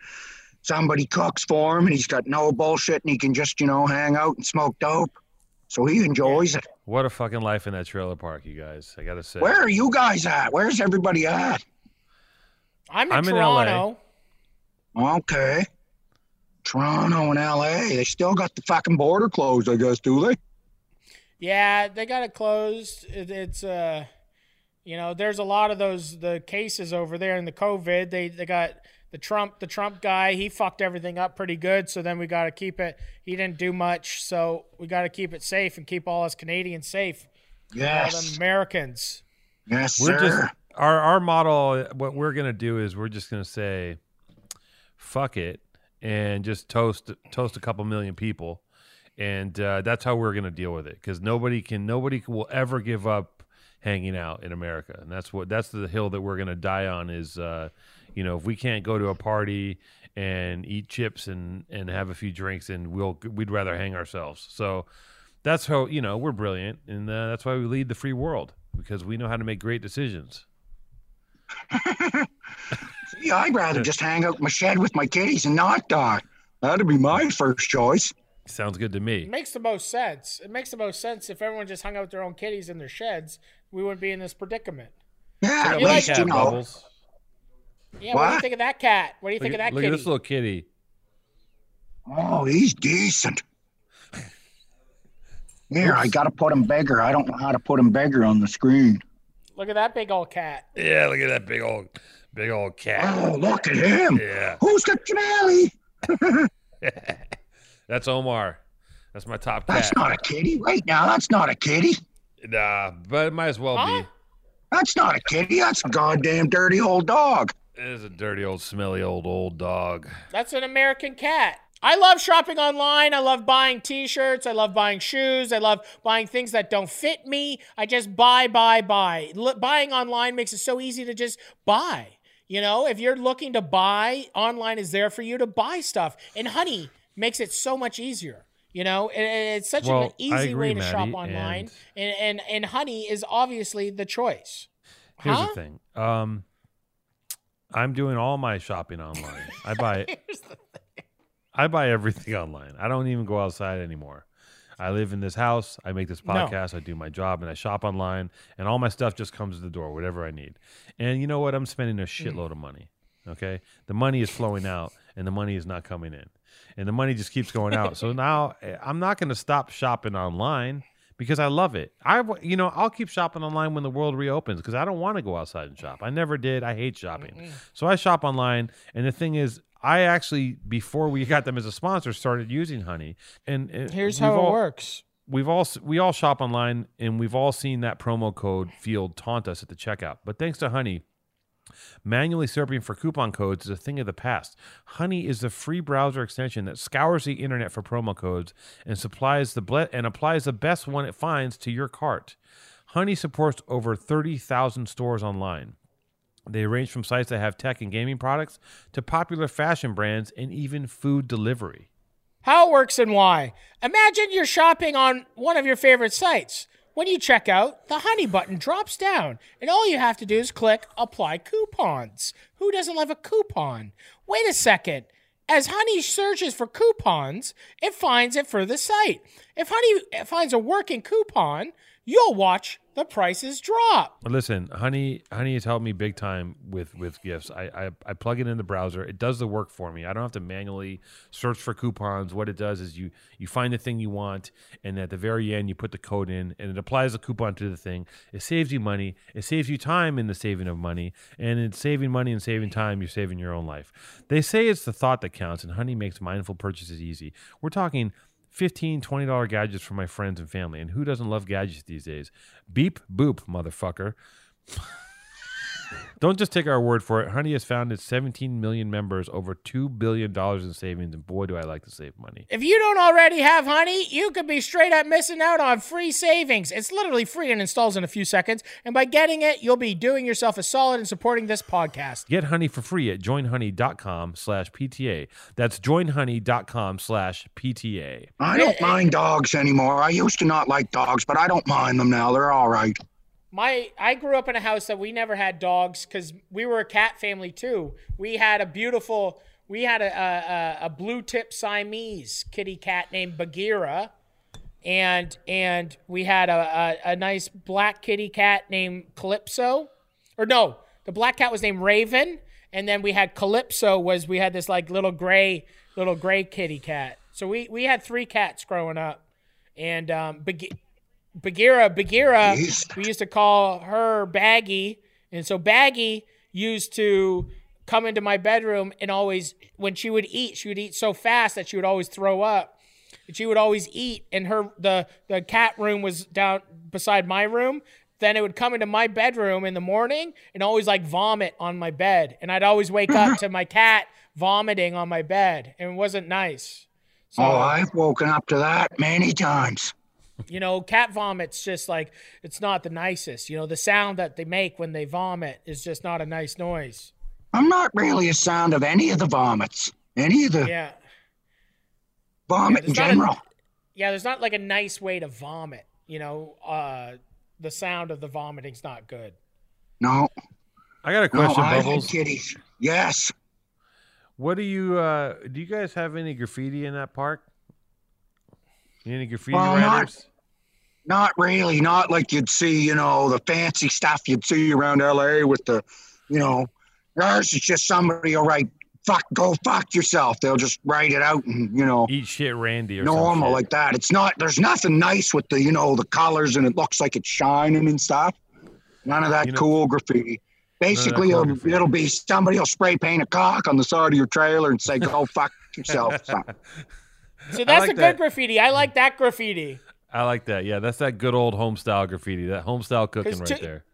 [SPEAKER 3] somebody cooks for him and he's got no bullshit and he can just, you know, hang out and smoke dope. So he enjoys it.
[SPEAKER 2] What a fucking life in that trailer park, you guys. I gotta say.
[SPEAKER 3] Where are you guys at? Where's everybody at?
[SPEAKER 1] I'm in
[SPEAKER 2] I'm in LA.
[SPEAKER 1] Toronto.
[SPEAKER 3] Okay. Toronto and LA. They still got the fucking border closed, I guess, do they?
[SPEAKER 1] Yeah, they got it closed. It, it's uh, you know, there's a lot of those the cases over there in the COVID. They they got the Trump the Trump guy. He fucked everything up pretty good. So then we got to keep it. He didn't do much. So we got to keep it safe and keep all us Canadians safe. All
[SPEAKER 3] Yes.
[SPEAKER 1] Americans.
[SPEAKER 3] Yes,
[SPEAKER 2] we're
[SPEAKER 3] sir.
[SPEAKER 2] just our our model what we're gonna do is we're just gonna say fuck it and just toast toast a couple million people and uh, that's how we're gonna deal with it because nobody can nobody will ever give up hanging out in america and that's what that's the hill that we're gonna die on is uh, you know if we can't go to a party and eat chips and and have a few drinks and we'll we'd rather hang ourselves so that's how you know we're brilliant and uh, that's why we lead the free world because we know how to make great decisions
[SPEAKER 3] yeah, I'd rather just hang out in my shed with my kitties and not die. That'd be my first choice.
[SPEAKER 2] sounds good to
[SPEAKER 1] It
[SPEAKER 2] me
[SPEAKER 1] makes the most sense. It makes the most sense if everyone just hung out with their own kitties in their sheds. We wouldn't be in this predicament.
[SPEAKER 3] Yeah, at
[SPEAKER 1] You like
[SPEAKER 3] least, you know.
[SPEAKER 2] bubbles
[SPEAKER 1] Yeah. What, do you think of that cat? What do you
[SPEAKER 2] look,
[SPEAKER 1] think of
[SPEAKER 2] at,
[SPEAKER 1] that
[SPEAKER 2] look
[SPEAKER 1] kitty?
[SPEAKER 2] at this little kitty
[SPEAKER 3] Oh, he's decent. Here, I gotta put him bigger. I don't know how to put him bigger on the screen.
[SPEAKER 1] Look at that big old cat.
[SPEAKER 2] yeah look at that big old big old cat
[SPEAKER 3] Oh, look at him.
[SPEAKER 2] yeah
[SPEAKER 3] Who's the Janelli?
[SPEAKER 2] that's omar that's my top cat
[SPEAKER 3] That's not a kitty. Wait now, that's not a kitty.
[SPEAKER 2] nah but it might as well
[SPEAKER 1] Huh?
[SPEAKER 2] be
[SPEAKER 3] That's not a kitty. That's a goddamn dirty old dog.
[SPEAKER 2] It is a dirty old smelly old old dog
[SPEAKER 1] That's an American cat. I love shopping online. I love buying t-shirts. I love buying shoes. I love buying things that don't fit me. I just buy, buy, buy. L- buying online makes it so easy to just buy. You know, if you're looking to buy, online is there for you to buy stuff. And Honey makes it so much easier. You know, and it's such
[SPEAKER 2] Well,
[SPEAKER 1] an easy
[SPEAKER 2] agree,
[SPEAKER 1] way to shop online.
[SPEAKER 2] and-
[SPEAKER 1] And, and and Honey is obviously the choice.
[SPEAKER 2] here's
[SPEAKER 1] Huh?
[SPEAKER 2] the thing um i'm doing all my shopping online i buy I buy everything online. I don't even go outside anymore. I live in this house. I make this podcast. I do my job, and I shop online, and all my stuff just comes to the door, whatever I need. And you know what? I'm spending a shitload of money. Okay, the money is flowing out, and the money is not coming in, and the money just keeps going out. so now eh, I'm not going to stop shopping online because I love it. I, you know, I'll keep shopping online when the world reopens because I don't want to go outside and shop. I never did. I hate shopping, so I shop online. And the thing is, I actually before we got them as a sponsor started using Honey. And and
[SPEAKER 1] Here's
[SPEAKER 2] we've
[SPEAKER 1] how
[SPEAKER 2] all-
[SPEAKER 1] it works.
[SPEAKER 2] we've all we all shop online and we've all seen that promo code field taunt us at the checkout. But thanks to Honey, manually searching for coupon codes is a thing of the past. Honey is the free browser extension that scours the internet for promo codes and supplies the ble- and applies the best one it finds to your cart. Honey supports over 30,000 stores online. They range from sites that have tech and gaming products to popular fashion brands and even food delivery.
[SPEAKER 1] How it works and why. Imagine you're shopping on one of your favorite sites. When you check out, the Honey button drops down, and all you have to do is click Apply Coupons. Who doesn't love a coupon? Wait a second. As Honey searches for coupons, it finds it for the site. If Honey finds a working coupon, you'll watch the prices drop.
[SPEAKER 2] Listen, honey, honey has helped me big time with with gifts. I, I I plug it in the browser. It does the work for me. I don't have to manually search for coupons. What it does is you you find the thing you want, and at the very end you put the code in, and it applies the coupon to the thing. It saves you money. It saves you time in the saving of money, and in saving money and saving time, you're saving your own life. They say it's the thought that counts, and honey makes mindful purchases easy. We're talking. 15 $20 gadgets for my friends and family. And who doesn't love gadgets these days? Beep, boop, motherfucker. Don't just take our word for it. Honey has founded 17 million members, over $2 billion in savings, and boy, do I like to save money.
[SPEAKER 1] If you don't already have Honey, you could be straight up missing out on free savings. It's literally free and installs in a few seconds. And by getting it, you'll be doing yourself a solid and supporting this podcast.
[SPEAKER 2] Get Honey for free at joinhoney.com slash PTA. That's joinhoney.com slash PTA.
[SPEAKER 3] I don't mind dogs anymore. I used to not like dogs, but I don't mind them now. They're all right.
[SPEAKER 1] My I grew up in a house that we never had dogs because we were a cat family too. We had a beautiful we had a a, a, blue tip Siamese kitty cat named Bagheera, and and we had a, a, a nice black kitty cat named Calypso, or no, the black cat was named Raven, and then we had Calypso was we had this like little gray little gray kitty cat. So we we had three cats growing up, and um, Bag- Bagheera, Bagheera, we used to call her Baggy, and so Baggy used to come into my bedroom and always, when she would eat, she would eat so fast that she would always throw up. And she would always eat, and her the the cat room was down beside my room. Then it would come into my bedroom in the morning and always like vomit on my bed, and I'd always wake up to my cat vomiting on my bed, and it wasn't nice. So,
[SPEAKER 3] Oh, I've woken up to that many times.
[SPEAKER 1] You know, cat vomit's just like it's not the nicest. You know, the sound that they make when they vomit is just not a nice noise.
[SPEAKER 3] I'm not really a sound of any of the vomits, any of the
[SPEAKER 1] Yeah.
[SPEAKER 3] vomit
[SPEAKER 1] Yeah,
[SPEAKER 3] in
[SPEAKER 1] there's not a-
[SPEAKER 3] general.
[SPEAKER 1] Yeah, there's not like a nice way to vomit. You know, uh the sound of the vomiting's not good.
[SPEAKER 3] No,
[SPEAKER 2] I got a
[SPEAKER 3] no,
[SPEAKER 2] question,
[SPEAKER 3] I had
[SPEAKER 2] Bubbles.
[SPEAKER 3] kitties. Yes.
[SPEAKER 2] What do you uh do you guys have any graffiti in that park? Any graffiti
[SPEAKER 3] Well, not-
[SPEAKER 2] writers?
[SPEAKER 3] Not really. Not like you'd see, you know, the fancy stuff you'd see around LA with the, you know, ours is just somebody will write, fuck, go fuck yourself. They'll just write it out and, you know,
[SPEAKER 2] Eat shit Randy or
[SPEAKER 3] normal like that. It's not, there's nothing nice with the, you know, the colors and it looks like it's shining and stuff. None of that
[SPEAKER 2] You know-
[SPEAKER 3] cool graffiti. Basically,
[SPEAKER 2] cool
[SPEAKER 3] it'll,
[SPEAKER 2] graffiti.
[SPEAKER 3] it'll be somebody will spray paint a cock on the side of your trailer and say, go fuck yourself. Or.
[SPEAKER 1] So that's
[SPEAKER 2] like
[SPEAKER 1] a good
[SPEAKER 2] that.
[SPEAKER 1] graffiti. I like that graffiti.
[SPEAKER 2] I like that. Yeah, that's that good old home style graffiti. That home style cooking
[SPEAKER 1] 'Cause
[SPEAKER 2] right
[SPEAKER 1] two-
[SPEAKER 2] there.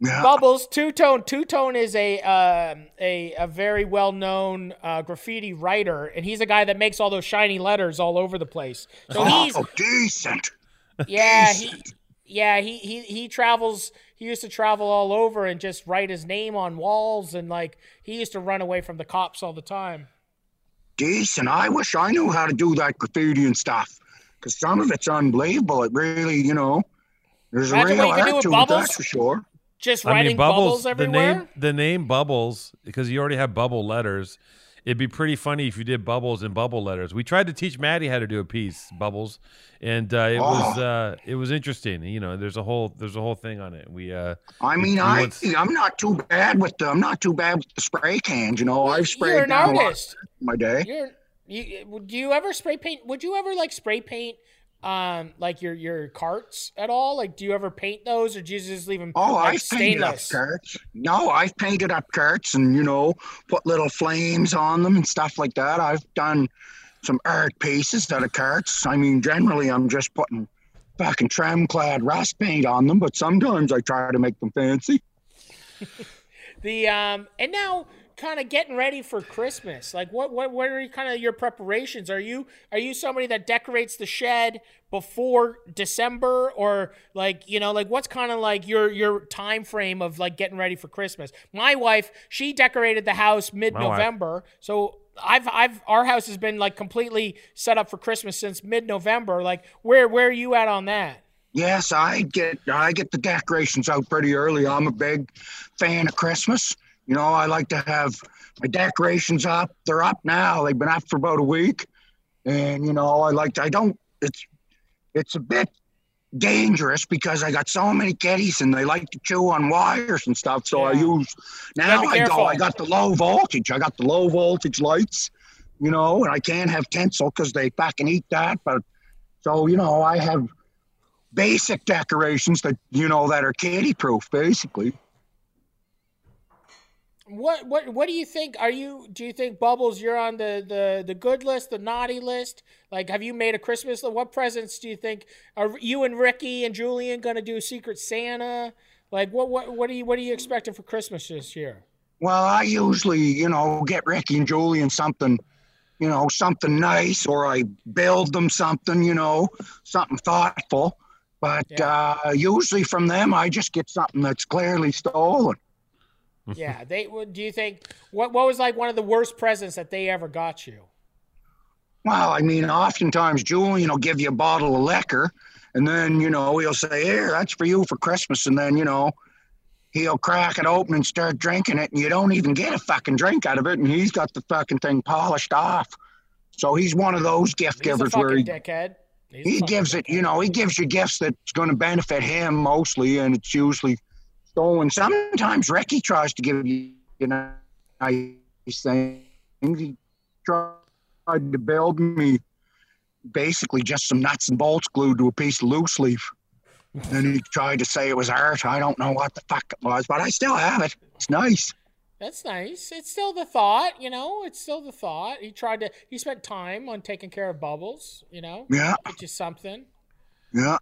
[SPEAKER 1] Bubbles Two Tone. Two Tone is a um, a a very well known uh, graffiti writer, and he's a guy that makes all those shiny letters all over the place. So he's
[SPEAKER 3] Oh, decent.
[SPEAKER 1] yeah he yeah he he he travels. He used to travel all over and just write his name on walls, and like he used to run away from the cops all the time.
[SPEAKER 3] Decent. I wish I knew how to do that graffiti and stuff. Because some of it's unbelievable. It really, you know, there's a real
[SPEAKER 1] what you can do
[SPEAKER 3] art
[SPEAKER 1] with
[SPEAKER 3] to it, that's for sure.
[SPEAKER 1] Just
[SPEAKER 2] I
[SPEAKER 1] writing
[SPEAKER 2] mean,
[SPEAKER 1] bubbles,
[SPEAKER 2] bubbles. the
[SPEAKER 1] everywhere.
[SPEAKER 2] name, the name bubbles, because you already have bubble letters. It'd be pretty funny if you did bubbles and bubble letters. We tried to teach Matty how to do a piece, bubbles, and uh, it was
[SPEAKER 3] Oh.
[SPEAKER 2] uh, it was interesting. You know, there's a whole there's a whole thing on it. We uh,
[SPEAKER 3] I mean,
[SPEAKER 2] You
[SPEAKER 3] I
[SPEAKER 2] want-
[SPEAKER 3] I'm not too bad with the I'm not too bad with the spray cans. You know, I've sprayed
[SPEAKER 1] You're an
[SPEAKER 3] down a lot
[SPEAKER 1] artist.
[SPEAKER 3] in my day.
[SPEAKER 1] You're you. Do you ever spray paint? Would you ever like spray paint? Um, like your your carts at all? Like, do you ever paint those, or do you just leave them
[SPEAKER 3] Oh,
[SPEAKER 1] like
[SPEAKER 3] I've painted up carts. No, I've painted up carts and you know put little flames on them and stuff like that. I've done some art pieces out of carts. I mean, generally I'm just putting fucking trim clad rust paint on them, but sometimes I try to make them fancy.
[SPEAKER 1] The um, and now kind of getting ready for Christmas. Like, what what what are kind of your preparations? Are you are you somebody that decorates the shed before December, or like you know, like what's kind of like your your time frame of like getting ready for Christmas? My wife, she decorated the house mid November, so. I've I've our house has been like completely set up for Christmas since mid November. Like where where are you at on that?
[SPEAKER 3] Yes, I get I get the decorations out pretty early. I'm a big fan of Christmas. You know, I like to have my decorations up. They're up now. They've been up for about a week, and you know, I like to, I don't. It's it's a bit dangerous because I got so many kitties and they like to chew on wires and stuff. So I use now I go. I got the low voltage. I got the low voltage lights. You know, and I can't have tinsel because they fucking eat that. But so you know, I have basic decorations that you know that are kitty proof basically
[SPEAKER 1] What what what do you think? Are you do you think Bubbles you're on the the the good list, the naughty list? Like have you made a Christmas list? What presents do you think are you and Ricky and Julian going to do Secret Santa? Like what what what are you what are you expecting for Christmas this year?
[SPEAKER 3] well i usually you know get ricky and julian something you know something nice or i build them something you know something thoughtful but
[SPEAKER 1] Yeah.
[SPEAKER 3] uh usually from them i just get something that's clearly stolen
[SPEAKER 1] yeah, they do you think what what was like one of the worst presents that they ever got you?
[SPEAKER 3] well i mean oftentimes julian will give you a bottle of liquor and then you know he'll say here that's for you for christmas and then you know he'll crack it open and start drinking it, and you don't even get a fucking drink out of it, and he's got the fucking thing polished off. So he's one of those gift
[SPEAKER 1] He's a
[SPEAKER 3] givers where he,
[SPEAKER 1] dickhead. He's
[SPEAKER 3] he
[SPEAKER 1] fucking
[SPEAKER 3] gives it, you know, he gives you gifts that's going to benefit him mostly, and it's usually stolen. Sometimes Ricky tries to give you, you know, nice things. He tried to build me basically just some nuts and bolts glued to a piece of loose leaf. And he tried to say it was art. I don't know what the fuck it was, but I still have it. It's nice.
[SPEAKER 1] That's nice. It's still the thought, you know. It's still the thought. He tried to. He spent time on taking care of Bubbles, you know.
[SPEAKER 3] Yeah,
[SPEAKER 1] Which is something.
[SPEAKER 3] yeah.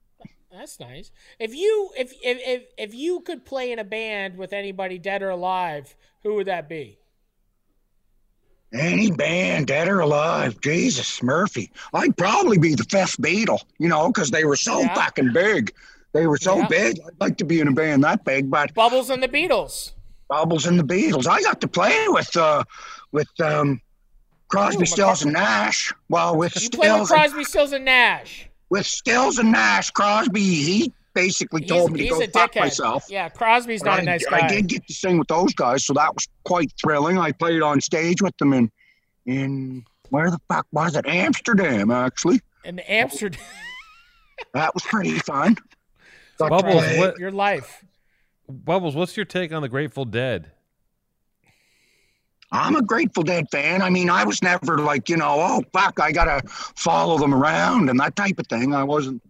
[SPEAKER 1] That's nice. If you if if if, if you could play in a band with anybody dead or alive, who would that be?
[SPEAKER 3] Any band, dead or alive, Jesus, Murphy. I'd probably be the fifth Beatle, you know, because they were so
[SPEAKER 1] Yeah.
[SPEAKER 3] fucking big. They were so
[SPEAKER 1] Yeah.
[SPEAKER 3] big. I'd like to be in a band that big, but
[SPEAKER 1] Bubbles and the Beatles.
[SPEAKER 3] Bubbles and the Beatles. I got to play with uh with um Crosby,
[SPEAKER 1] Ooh,
[SPEAKER 3] Stills, and Nash. Well, with
[SPEAKER 1] You play with
[SPEAKER 3] Stills, and,
[SPEAKER 1] Crosby, Stills, and Nash.
[SPEAKER 3] With Stills and Nash, Crosby, he basically
[SPEAKER 1] He's,
[SPEAKER 3] told me to go fuck
[SPEAKER 1] dickhead.
[SPEAKER 3] myself.
[SPEAKER 1] Yeah, Crosby's
[SPEAKER 3] But
[SPEAKER 1] not
[SPEAKER 3] I,
[SPEAKER 1] a nice guy.
[SPEAKER 3] I did get to sing with those guys, so that was quite thrilling. I played on stage with them in in where the fuck was it? Amsterdam, actually.
[SPEAKER 1] In Amsterdam,
[SPEAKER 3] That was pretty fun.
[SPEAKER 2] Bubbles,
[SPEAKER 3] play-
[SPEAKER 2] what-
[SPEAKER 1] your life.
[SPEAKER 2] Bubbles, what's your take on the Grateful Dead?
[SPEAKER 3] I'm a Grateful Dead fan. I mean, I was never like, you know, oh fuck, I gotta follow them around and that type of thing. I wasn't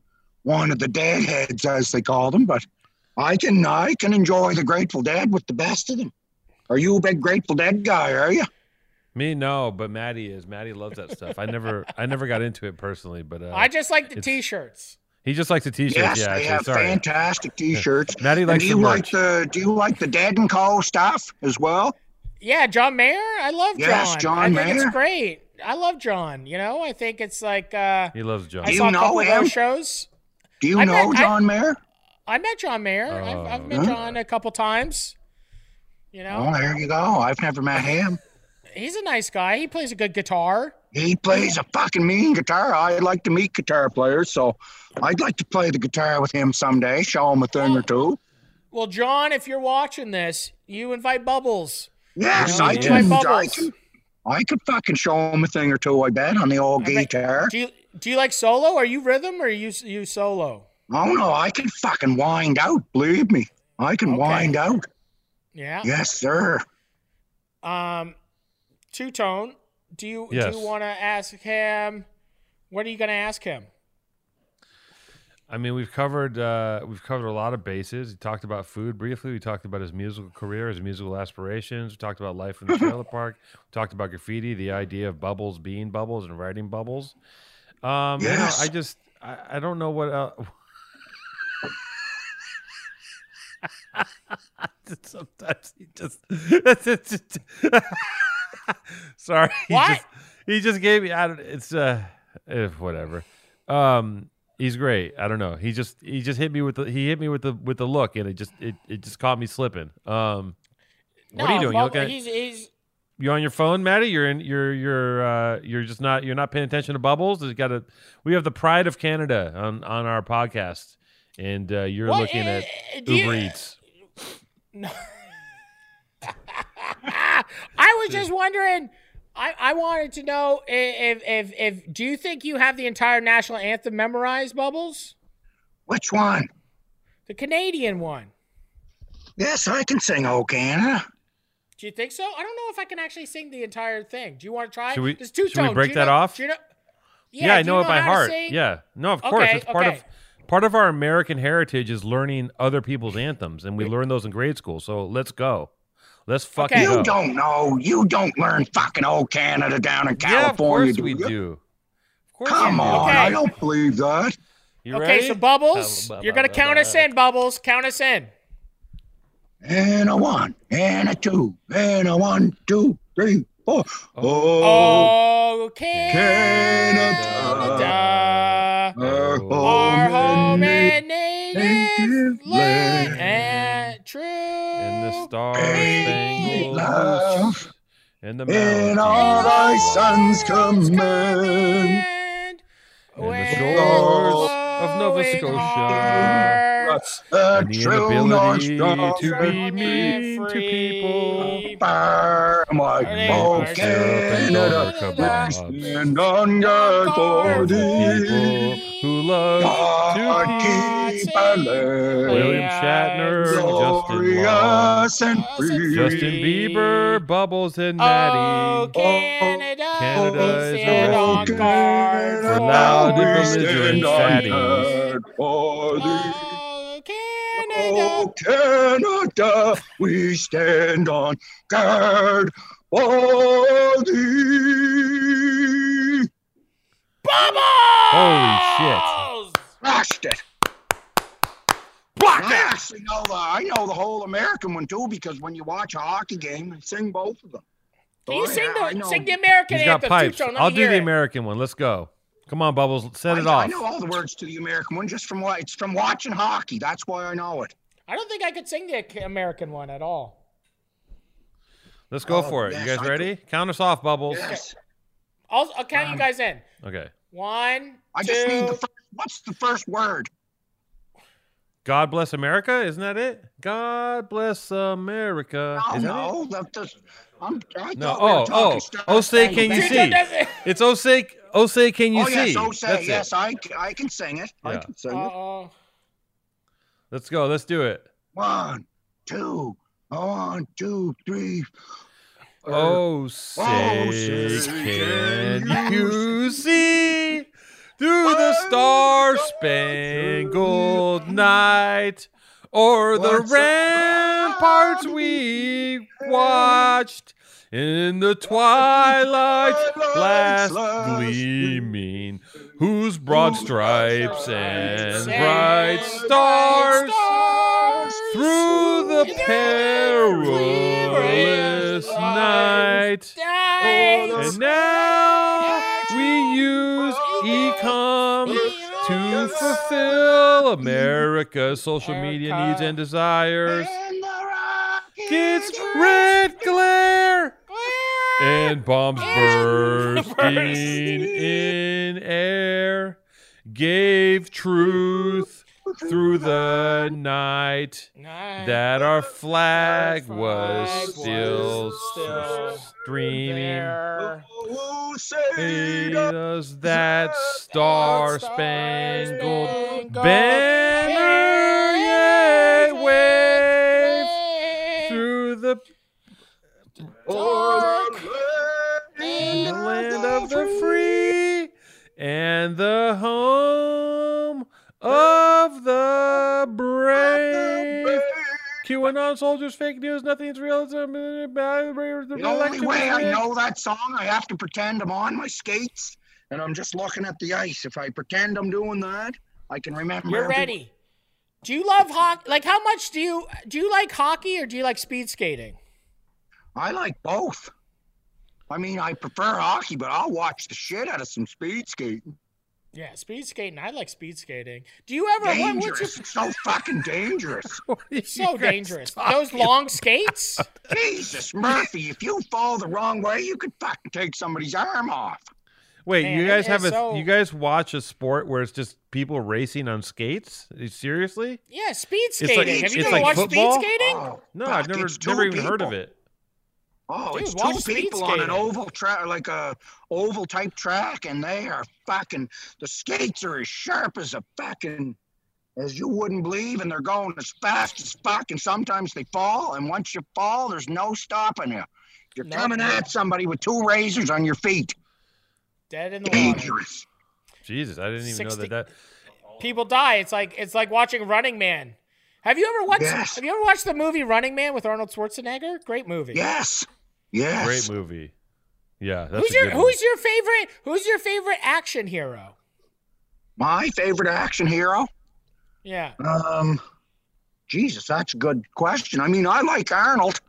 [SPEAKER 3] one of the deadheads as they call them, but I can I can enjoy the Grateful Dead with the best of them. Are you a big Grateful Dead guy? Are you?
[SPEAKER 2] Me, no, but Matty is. Matty loves that stuff. I never, I never got into it personally, but uh,
[SPEAKER 1] I just like the T-shirts.
[SPEAKER 2] he just likes the t-shirts.
[SPEAKER 3] yes,
[SPEAKER 2] yeah,
[SPEAKER 3] they
[SPEAKER 2] actually,
[SPEAKER 3] have
[SPEAKER 2] sorry.
[SPEAKER 3] fantastic T-shirts.
[SPEAKER 2] Matty
[SPEAKER 3] And
[SPEAKER 2] likes
[SPEAKER 3] do
[SPEAKER 2] the
[SPEAKER 3] you
[SPEAKER 2] merch.
[SPEAKER 3] like the Do you like the Dead and Co stuff as well?
[SPEAKER 1] Yeah, John Mayer. I love
[SPEAKER 3] Yes,
[SPEAKER 1] John.
[SPEAKER 3] John
[SPEAKER 1] I think it's great. I love John. You know, I think it's like uh,
[SPEAKER 2] he loves John.
[SPEAKER 1] I
[SPEAKER 3] you
[SPEAKER 1] saw a
[SPEAKER 3] know
[SPEAKER 1] couple of
[SPEAKER 3] him?
[SPEAKER 1] those shows.
[SPEAKER 3] Do you
[SPEAKER 1] I
[SPEAKER 3] know
[SPEAKER 1] met- I-
[SPEAKER 3] John Mayer?
[SPEAKER 1] I met John Mayer. I've, I've met
[SPEAKER 3] Oh.
[SPEAKER 1] John a couple times. You know,
[SPEAKER 3] Oh, there you go. I've never met him.
[SPEAKER 1] he's a nice guy. He plays a good guitar.
[SPEAKER 3] He plays a fucking mean guitar. I'd like to meet guitar players, so I'd like to play the guitar with him someday, show him a thing or two.
[SPEAKER 1] Well, John, if you're watching this, you invite Bubbles.
[SPEAKER 3] Yes,
[SPEAKER 2] Yeah,
[SPEAKER 3] I
[SPEAKER 2] yeah.
[SPEAKER 3] can. I can. I could fucking show him a thing or two. I bet on the old
[SPEAKER 1] I bet-
[SPEAKER 3] guitar.
[SPEAKER 1] Do you do you like solo? Are you rhythm or are you you solo?
[SPEAKER 3] Oh no, I can fucking wind out. Believe me, I can
[SPEAKER 1] Okay.
[SPEAKER 3] wind out.
[SPEAKER 1] Yeah.
[SPEAKER 3] Yes, sir.
[SPEAKER 1] Um, two tone. Do you
[SPEAKER 2] Yes.
[SPEAKER 1] do you want to ask him? What are you going to ask him?
[SPEAKER 2] I mean, we've covered uh, we've covered a lot of bases. We talked about food briefly. We talked about his musical career, his musical aspirations. We talked about life in the trailer park. We talked about graffiti, the idea of bubbles being bubbles and writing bubbles. Um, you know, I just I, I don't know what else. Sometimes he just, sorry. he
[SPEAKER 1] What?
[SPEAKER 2] just- He just, gave me. I don't. It's uh, eh, whatever. Um, he's great. I don't know. He just he just hit me with the he hit me with the with the look, and it just it, it just caught me slipping. Um, what are you doing? You looking at,
[SPEAKER 1] he's he's
[SPEAKER 2] you on your phone, Matty? You're in. You're you're uh, you're just not. You're not paying attention to bubbles. There's got a. We have the pride of Canada on on our podcast, and uh, you're
[SPEAKER 1] What,
[SPEAKER 2] looking
[SPEAKER 1] eh,
[SPEAKER 2] at
[SPEAKER 1] eh, do you-
[SPEAKER 2] Uber Eats.
[SPEAKER 1] No. I was just wondering. I, I wanted to know if, if if do you think you have the entire national anthem memorized, Bubbles?
[SPEAKER 3] Which one?
[SPEAKER 1] The Canadian one.
[SPEAKER 3] Yes, I can sing "O Canada."
[SPEAKER 1] Do you think so? I don't know if I can actually sing the entire thing. Do you want to try?
[SPEAKER 2] Should we-
[SPEAKER 1] There's two
[SPEAKER 2] should we break that
[SPEAKER 1] know-
[SPEAKER 2] off?
[SPEAKER 1] you know-
[SPEAKER 2] Yeah, I know
[SPEAKER 1] you
[SPEAKER 2] it by heart. Yeah, no, of course, it's part
[SPEAKER 1] okay.
[SPEAKER 2] of part of our American heritage is learning other people's anthems, and we learn those in grade school. So let's go, let's fucking
[SPEAKER 1] Okay.
[SPEAKER 2] go.
[SPEAKER 3] You don't know. You don't learn fucking O Canada" down in
[SPEAKER 2] yeah, of
[SPEAKER 3] California.
[SPEAKER 2] course we
[SPEAKER 3] you?
[SPEAKER 2] do. Of course
[SPEAKER 3] Come
[SPEAKER 2] we do.
[SPEAKER 3] on,
[SPEAKER 1] Okay.
[SPEAKER 3] I don't believe that.
[SPEAKER 2] You
[SPEAKER 1] Okay,
[SPEAKER 2] ready?
[SPEAKER 1] so Bubbles,
[SPEAKER 2] Ba- ba-
[SPEAKER 1] you're gonna
[SPEAKER 2] ba-
[SPEAKER 1] count
[SPEAKER 2] ba-
[SPEAKER 1] us in. Bubbles, count us in.
[SPEAKER 3] And a one, and a two, and a one, two, three, four. Oh,
[SPEAKER 1] Oh,
[SPEAKER 3] Canada,
[SPEAKER 1] Canada,
[SPEAKER 3] our
[SPEAKER 1] our home
[SPEAKER 3] home
[SPEAKER 1] and
[SPEAKER 3] native
[SPEAKER 1] native land,
[SPEAKER 3] land.
[SPEAKER 1] And.
[SPEAKER 2] In the star
[SPEAKER 3] Spangled
[SPEAKER 2] spangled
[SPEAKER 3] love,
[SPEAKER 2] and the
[SPEAKER 3] in
[SPEAKER 2] mountains
[SPEAKER 3] all thy sons
[SPEAKER 1] Mountains
[SPEAKER 3] command.
[SPEAKER 1] command,
[SPEAKER 2] And the shores of Nova
[SPEAKER 1] flowing
[SPEAKER 2] Scotia.
[SPEAKER 3] A
[SPEAKER 2] and the
[SPEAKER 3] true North
[SPEAKER 2] inability to be mean to people.
[SPEAKER 3] Fire, my
[SPEAKER 1] Hey, my
[SPEAKER 3] Canada,
[SPEAKER 1] Canada,
[SPEAKER 3] we stand on guard for thee.
[SPEAKER 2] People who love
[SPEAKER 3] God
[SPEAKER 2] to
[SPEAKER 3] keep our land
[SPEAKER 2] William Shatner, Justin
[SPEAKER 3] glorious and free.
[SPEAKER 2] Justin Bieber, Bubbles, and
[SPEAKER 1] Oh, Canada,
[SPEAKER 2] Canada
[SPEAKER 1] we
[SPEAKER 2] is
[SPEAKER 1] stand
[SPEAKER 2] a
[SPEAKER 1] on
[SPEAKER 2] refugee for
[SPEAKER 1] for
[SPEAKER 2] loud
[SPEAKER 3] we
[SPEAKER 2] and
[SPEAKER 3] stand
[SPEAKER 2] belligerent
[SPEAKER 3] on
[SPEAKER 2] fatties.
[SPEAKER 1] Oh, Canada.
[SPEAKER 3] Canada, we stand on guard for thee.
[SPEAKER 1] Bubbles!
[SPEAKER 2] Holy shit.
[SPEAKER 3] Crushed it. I actually know the I know the whole American one too because when you watch a hockey game, they sing both of them.
[SPEAKER 1] Can you
[SPEAKER 3] So
[SPEAKER 1] sing
[SPEAKER 3] I
[SPEAKER 1] the sing the American
[SPEAKER 2] He's got
[SPEAKER 1] anthem?
[SPEAKER 2] pipes.
[SPEAKER 1] Two-tone, let
[SPEAKER 2] I'll
[SPEAKER 1] me
[SPEAKER 2] do
[SPEAKER 1] hear
[SPEAKER 2] the
[SPEAKER 1] it.
[SPEAKER 2] American one. Let's go. Come on, Bubbles. Set it
[SPEAKER 3] I,
[SPEAKER 2] off.
[SPEAKER 3] I know all the words to the American one just from what it's from watching hockey. That's why I know it.
[SPEAKER 1] I don't think I could sing the American one at all.
[SPEAKER 2] Let's go
[SPEAKER 3] Oh,
[SPEAKER 2] for it.
[SPEAKER 3] yes,
[SPEAKER 2] you guys
[SPEAKER 3] I
[SPEAKER 2] ready? Count us off, Bubbles.
[SPEAKER 3] Yes.
[SPEAKER 1] I'll, I'll count you
[SPEAKER 3] Um,
[SPEAKER 1] guys in.
[SPEAKER 2] Okay.
[SPEAKER 1] One,
[SPEAKER 3] I
[SPEAKER 1] two.
[SPEAKER 3] just need the first. What's the first word?
[SPEAKER 2] God bless America. Isn't that it? God bless America.
[SPEAKER 3] No,
[SPEAKER 2] Is that it?
[SPEAKER 3] no. That, that's, I'm, I
[SPEAKER 2] No.
[SPEAKER 3] thought we were
[SPEAKER 2] Oh,
[SPEAKER 3] talking
[SPEAKER 2] oh.
[SPEAKER 3] Star
[SPEAKER 2] Oh, say, can you see? It's oh say, oh say, can you
[SPEAKER 3] oh,
[SPEAKER 2] see?
[SPEAKER 3] yes, oh, say,
[SPEAKER 2] That's
[SPEAKER 3] yes,
[SPEAKER 2] it.
[SPEAKER 3] I, I can sing it. I can sing it.
[SPEAKER 2] Let's go. Let's do it.
[SPEAKER 3] One, two, one, two, three.
[SPEAKER 2] Oh, oh say,
[SPEAKER 3] say,
[SPEAKER 2] can
[SPEAKER 3] can
[SPEAKER 2] you see through the star spangled night or the ramparts we watched in the twilight last gleaming, whose broad stripes and bright stars through the perilous night. And now we use ecom to fulfill America's social media needs and desires.
[SPEAKER 3] And the rockets
[SPEAKER 2] Kids, red glare and bombs
[SPEAKER 1] And
[SPEAKER 2] bursting in air gave truth through the night
[SPEAKER 1] Night.
[SPEAKER 2] that our flag
[SPEAKER 1] flag
[SPEAKER 2] was
[SPEAKER 1] was
[SPEAKER 2] still
[SPEAKER 1] still
[SPEAKER 2] streaming.
[SPEAKER 1] There.
[SPEAKER 2] Hey,
[SPEAKER 3] say
[SPEAKER 2] does that star spangled banner yet wave through the
[SPEAKER 3] Dark
[SPEAKER 2] and the home of the brave. QAnon soldiers, fake news, nothing's real. The
[SPEAKER 3] The only way I know that song, I have to pretend I'm on my skates and I'm just looking at the ice. If I pretend I'm doing that, I can remember.
[SPEAKER 1] You're
[SPEAKER 3] every-
[SPEAKER 1] ready. Do you love hockey? Like, how much do you do you like hockey or do you like speed skating?
[SPEAKER 3] I like both. I mean, I prefer hockey, but I'll watch the shit out of some speed skating.
[SPEAKER 1] Yeah, speed skating. I like speed skating. Do you ever? What,
[SPEAKER 3] Dangerous.
[SPEAKER 1] what's
[SPEAKER 3] It's so fucking dangerous.
[SPEAKER 1] your, so dangerous? Those long skates.
[SPEAKER 3] Jesus, Murphy, if you fall the wrong way, you could fucking take somebody's arm off.
[SPEAKER 2] Wait,
[SPEAKER 1] Man,
[SPEAKER 2] you guys have a
[SPEAKER 1] so-
[SPEAKER 2] you guys watch a sport where it's just people racing on skates? Seriously?
[SPEAKER 1] Yeah, speed
[SPEAKER 2] like-
[SPEAKER 1] skating. Have you ever
[SPEAKER 3] like
[SPEAKER 1] watched
[SPEAKER 2] football?
[SPEAKER 1] speed skating?
[SPEAKER 3] Oh,
[SPEAKER 2] No,
[SPEAKER 3] fuck,
[SPEAKER 2] I've never
[SPEAKER 3] it's two
[SPEAKER 2] never even heard of it.
[SPEAKER 3] Oh,
[SPEAKER 1] Dude,
[SPEAKER 3] it's two
[SPEAKER 1] speed
[SPEAKER 3] people on an oval track, like a oval type track, and they are fucking. The skates are as sharp as a fucking, as you wouldn't believe, and they're going as fast as fuck. And sometimes they fall, and once you fall, there's no stopping you. You're
[SPEAKER 1] Nope.
[SPEAKER 3] coming at somebody with two razors on your feet.
[SPEAKER 1] Dead in the water.
[SPEAKER 3] Dangerous.
[SPEAKER 2] Jesus, I didn't even
[SPEAKER 1] 60
[SPEAKER 2] know that that
[SPEAKER 1] People die. It's like it's like watching Running Man. Have you ever watched?
[SPEAKER 3] Yes.
[SPEAKER 1] Have you ever watched the movie Running Man with Arnold Schwarzenegger? Great movie.
[SPEAKER 3] Yes. Yes.
[SPEAKER 2] great movie. Yeah, that's
[SPEAKER 1] who's your. Who's your favorite? Who's your favorite action hero?
[SPEAKER 3] My favorite action hero.
[SPEAKER 1] Yeah.
[SPEAKER 3] Um, Jesus, that's a good question. I mean, I like Arnold.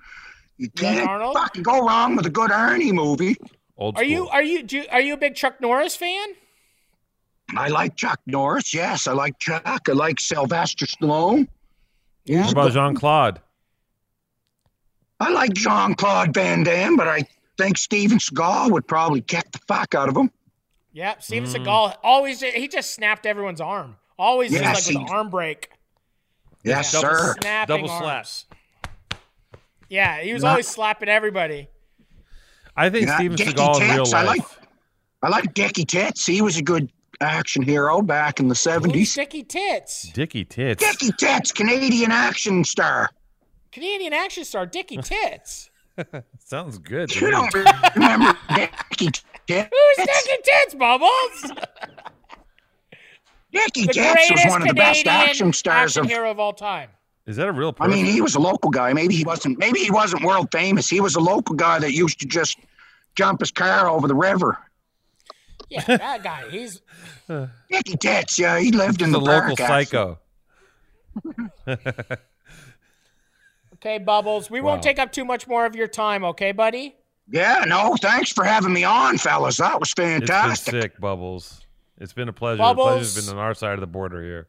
[SPEAKER 3] You
[SPEAKER 1] You
[SPEAKER 3] can't
[SPEAKER 1] Arnold?
[SPEAKER 3] fucking go wrong with a good Arnie movie.
[SPEAKER 2] old
[SPEAKER 1] Are you are you do you, are you a big Chuck Norris fan?
[SPEAKER 3] I like Chuck Norris. Yes, I like Chuck. I like Sylvester Stallone.
[SPEAKER 1] Yeah.
[SPEAKER 2] What about Jean Claude?
[SPEAKER 3] I like Jean Claude Van Damme, but I think Steven Seagal would probably kick the fuck out of him.
[SPEAKER 1] Yep. Steven
[SPEAKER 2] Mm.
[SPEAKER 1] Seagal always he just snapped everyone's arm. Always
[SPEAKER 3] Yeah,
[SPEAKER 1] just like with an arm break.
[SPEAKER 3] Yes,
[SPEAKER 1] Yeah.
[SPEAKER 3] sir.
[SPEAKER 1] Snapping
[SPEAKER 2] Double slap.
[SPEAKER 1] arms. Yeah, he was
[SPEAKER 3] Yeah.
[SPEAKER 1] always slapping everybody.
[SPEAKER 2] I think
[SPEAKER 3] Yeah,
[SPEAKER 2] Steven
[SPEAKER 3] Dickie
[SPEAKER 2] Seagal in real
[SPEAKER 3] Tits, I
[SPEAKER 2] life.
[SPEAKER 3] like- I like Dickie Tits. He was a good action hero back in the
[SPEAKER 1] Who's
[SPEAKER 3] 70s.
[SPEAKER 1] Sticky Tits?
[SPEAKER 2] Dickie tits.
[SPEAKER 3] Dickie Tits, Canadian action star.
[SPEAKER 1] Canadian action star Dickie Tits.
[SPEAKER 2] Sounds good.
[SPEAKER 3] You don't remember Dickie Tits?
[SPEAKER 1] Who's Dickie Tits, Bubbles?
[SPEAKER 3] Dickie
[SPEAKER 1] The
[SPEAKER 3] Tits was one of the best
[SPEAKER 1] Canadian
[SPEAKER 3] action stars
[SPEAKER 1] action
[SPEAKER 3] of
[SPEAKER 1] hero of all time.
[SPEAKER 2] Is that a real
[SPEAKER 3] I mean, he was a local guy. Maybe he wasn't. Maybe he wasn't world famous. He was a local guy that used to just jump his car over the river.
[SPEAKER 1] Yeah, that guy. He's
[SPEAKER 3] Dickie Tits, yeah, he lived in
[SPEAKER 2] He's
[SPEAKER 3] the
[SPEAKER 2] local
[SPEAKER 3] park,
[SPEAKER 2] psycho.
[SPEAKER 1] Okay, Bubbles. We won't take up too much more of your time, okay, buddy?
[SPEAKER 3] Yeah, no, thanks for having me on, fellas. That was
[SPEAKER 2] It's been
[SPEAKER 3] fantastic.
[SPEAKER 2] sick, Bubbles. It's been a pleasure.
[SPEAKER 1] Bubbles.
[SPEAKER 2] The pleasure's been on our side of the border here.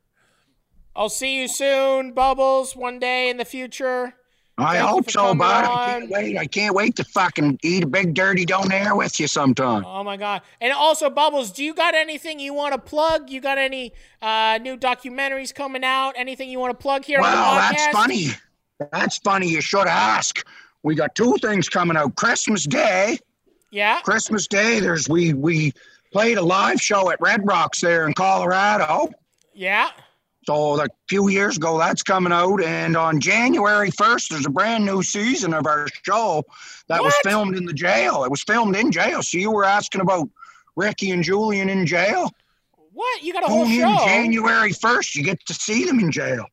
[SPEAKER 1] I'll see you soon, Bubbles, one day in the future.
[SPEAKER 3] I
[SPEAKER 1] Thank
[SPEAKER 3] hope so,
[SPEAKER 1] coming
[SPEAKER 3] bud. I can't wait. I can't wait to fucking eat a big dirty donair with you sometime.
[SPEAKER 1] Oh my god! And also, Bubbles, do you got anything you want to plug? You got any uh, new documentaries coming out? Anything you want to plug here
[SPEAKER 3] Well,
[SPEAKER 1] on the podcast?
[SPEAKER 3] that's funny. That's funny. You should ask. We got two things coming out. Christmas Day.
[SPEAKER 1] Yeah.
[SPEAKER 3] Christmas Day. There's we we played a live show at Red Rocks there in Colorado.
[SPEAKER 1] Yeah.
[SPEAKER 3] So a few years ago, that's coming out, and on January first, there's a brand new season of our show that was filmed in the jail. It was filmed in jail. So you were asking about Ricky and Julian in jail.
[SPEAKER 1] What? You got a whole
[SPEAKER 3] Tune in? January first. You get to see them in jail.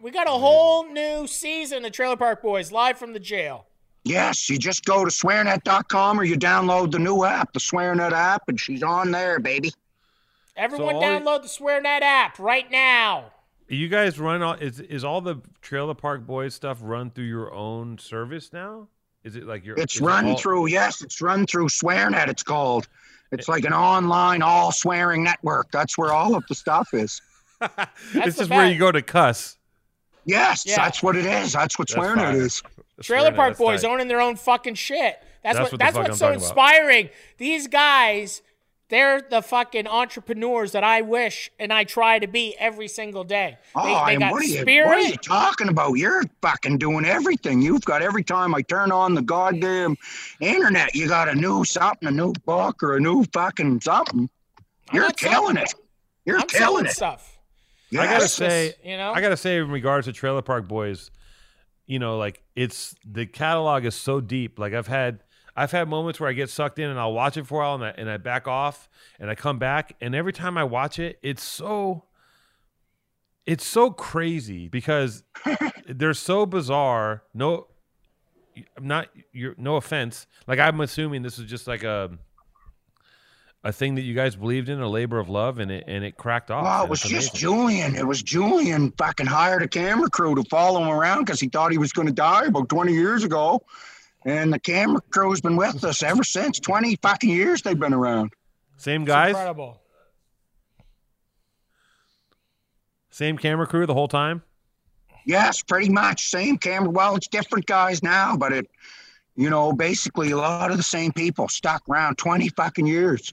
[SPEAKER 1] We got a whole new season of Trailer Park Boys live from the jail.
[SPEAKER 3] Yes, you just go to swearnet.com or you download the new app, the SwearNet app, and she's on there, baby.
[SPEAKER 1] Everyone
[SPEAKER 2] all-
[SPEAKER 1] download the SwearNet app right now.
[SPEAKER 2] You guys run all is is all the Trailer Park Boys stuff run through your own service now? Is it like your
[SPEAKER 3] It's
[SPEAKER 2] is it
[SPEAKER 3] run
[SPEAKER 2] all-
[SPEAKER 3] through, yes, it's run through SwearNet, it's called. It's like an online all swearing network. That's where all of the stuff is.
[SPEAKER 2] this
[SPEAKER 1] is
[SPEAKER 2] just where you go to cuss.
[SPEAKER 3] Yes,
[SPEAKER 1] Yeah.
[SPEAKER 3] that's what it is. That's what
[SPEAKER 2] That's
[SPEAKER 3] SwearNet
[SPEAKER 2] fire.
[SPEAKER 3] is.
[SPEAKER 1] Trailer Park
[SPEAKER 2] that's
[SPEAKER 1] Boys
[SPEAKER 2] tight.
[SPEAKER 1] owning their own fucking shit. That's,
[SPEAKER 2] That's
[SPEAKER 1] what,
[SPEAKER 2] what
[SPEAKER 1] that's what's
[SPEAKER 2] I'm
[SPEAKER 1] so
[SPEAKER 2] talking about.
[SPEAKER 1] inspiring. These guys They're the fucking entrepreneurs that I wish and I try to be every single day.
[SPEAKER 3] Oh,
[SPEAKER 1] they, they got
[SPEAKER 3] what are you
[SPEAKER 1] spirit.
[SPEAKER 3] what are you talking about? You're fucking doing everything. You've got every time I turn on the goddamn internet, you got a new something, a new book or a new fucking something. You're killing
[SPEAKER 1] selling
[SPEAKER 3] it. You're
[SPEAKER 1] I'm
[SPEAKER 3] killing it.
[SPEAKER 1] stuff.
[SPEAKER 2] I gotta say,
[SPEAKER 1] you know?
[SPEAKER 2] I gotta say, in regards to Trailer Park Boys, you know, like it's the catalog is so deep. Like I've had, I've had moments where I get sucked in and I'll watch it for a while and I, and I back off and I come back and every time I watch it, it's so, it's so crazy because they're so bizarre. No, I'm not. You're no offense. Like I'm assuming this is just like a. A thing that you guys believed in, a labor of love, and it and it cracked off.
[SPEAKER 3] Well, it was
[SPEAKER 2] it's
[SPEAKER 3] just. Julian. It was Julian fucking hired a camera crew to follow him around because he thought he was going to die about 20 years ago. And the camera crew's been with us ever since. 20 fucking years they've been around.
[SPEAKER 2] Same
[SPEAKER 1] It's
[SPEAKER 2] guys,
[SPEAKER 1] incredible.
[SPEAKER 2] same camera crew the whole time.
[SPEAKER 3] Yes, pretty much. Same camera. Well, it's different guys now, but it, you know, basically a lot of the same people stuck around 20 fucking years.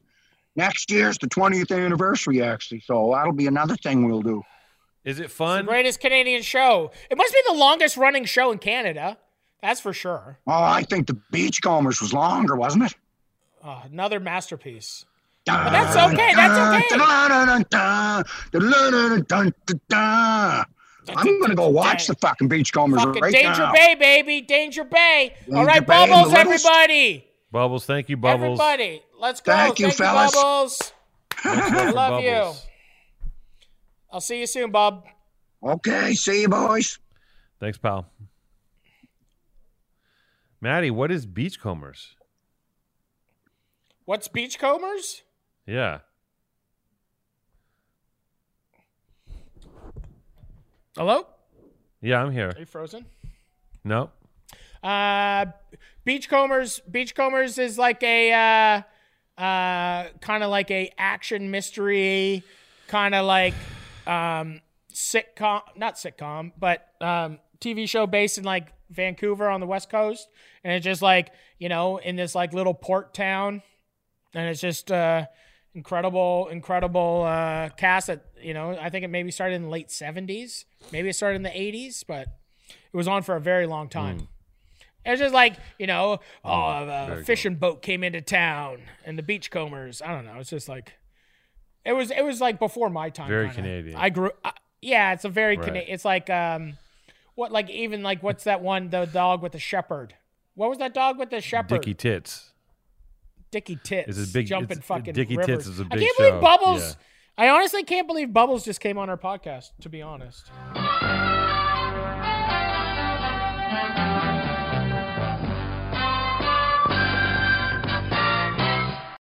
[SPEAKER 3] Next year's the 20th anniversary, actually. So that'll be another thing we'll do.
[SPEAKER 2] Is it
[SPEAKER 1] It's the
[SPEAKER 2] fun?
[SPEAKER 1] greatest Canadian show. It must be the longest running show in Canada. That's for sure.
[SPEAKER 3] Oh, I think the Beachcombers was longer, wasn't it?
[SPEAKER 1] Uh, another masterpiece.
[SPEAKER 3] But
[SPEAKER 1] that's okay, that's
[SPEAKER 3] okay. I'm gonna go watch the fucking Beachcombers
[SPEAKER 1] Fucking
[SPEAKER 3] right
[SPEAKER 1] Danger
[SPEAKER 3] now.
[SPEAKER 1] Bay, baby. Danger Bay. All
[SPEAKER 3] Danger
[SPEAKER 1] right,
[SPEAKER 3] Bay
[SPEAKER 1] Bubbles, everybody.
[SPEAKER 2] Bubbles, thank you, Bubbles.
[SPEAKER 1] Everybody. Let's go.
[SPEAKER 3] Thank you, fellas.
[SPEAKER 1] Bubbles.
[SPEAKER 2] Much love
[SPEAKER 1] I love you. I'll see you soon, Bob.
[SPEAKER 3] Okay, see you boys.
[SPEAKER 2] Thanks, pal. Matty, what is beachcombers?
[SPEAKER 1] What's Beachcombers?
[SPEAKER 2] Yeah.
[SPEAKER 1] Hello?
[SPEAKER 2] Yeah, I'm here.
[SPEAKER 1] Are you frozen?
[SPEAKER 2] No.
[SPEAKER 1] Uh, Beachcombers. Beachcombers is like a uh, uh, kind of like a action mystery, kind of like um, sitcom, not sitcom, but um, TV show based in like Vancouver on the west coast, and it's just like you know in this like little port town, and it's just uh, incredible, incredible uh, cast that you know I think it maybe started in the late seventies, maybe it started in the eighties, but it was on for a very long time. It's just like you know, oh, a
[SPEAKER 2] very
[SPEAKER 1] fishing boat came into town and the beachcombers. I don't know. It's just like it was. It was like before my time.
[SPEAKER 2] Very
[SPEAKER 1] kinda.
[SPEAKER 2] Canadian.
[SPEAKER 1] I grew. Uh, yeah, it's a very
[SPEAKER 2] Right.
[SPEAKER 1] Canadian. It's like um, what like even like what's that one? The dog with the shepherd. What was that dog with the shepherd?
[SPEAKER 2] Dicky Tits.
[SPEAKER 1] Dicky Tits.
[SPEAKER 2] It's a big-
[SPEAKER 1] jumping fucking
[SPEAKER 2] Dickie Tits is a
[SPEAKER 1] I
[SPEAKER 2] big I
[SPEAKER 1] can't
[SPEAKER 2] show.
[SPEAKER 1] believe Bubbles.
[SPEAKER 2] Yeah.
[SPEAKER 1] I honestly can't believe Bubbles just came on our podcast. To be honest.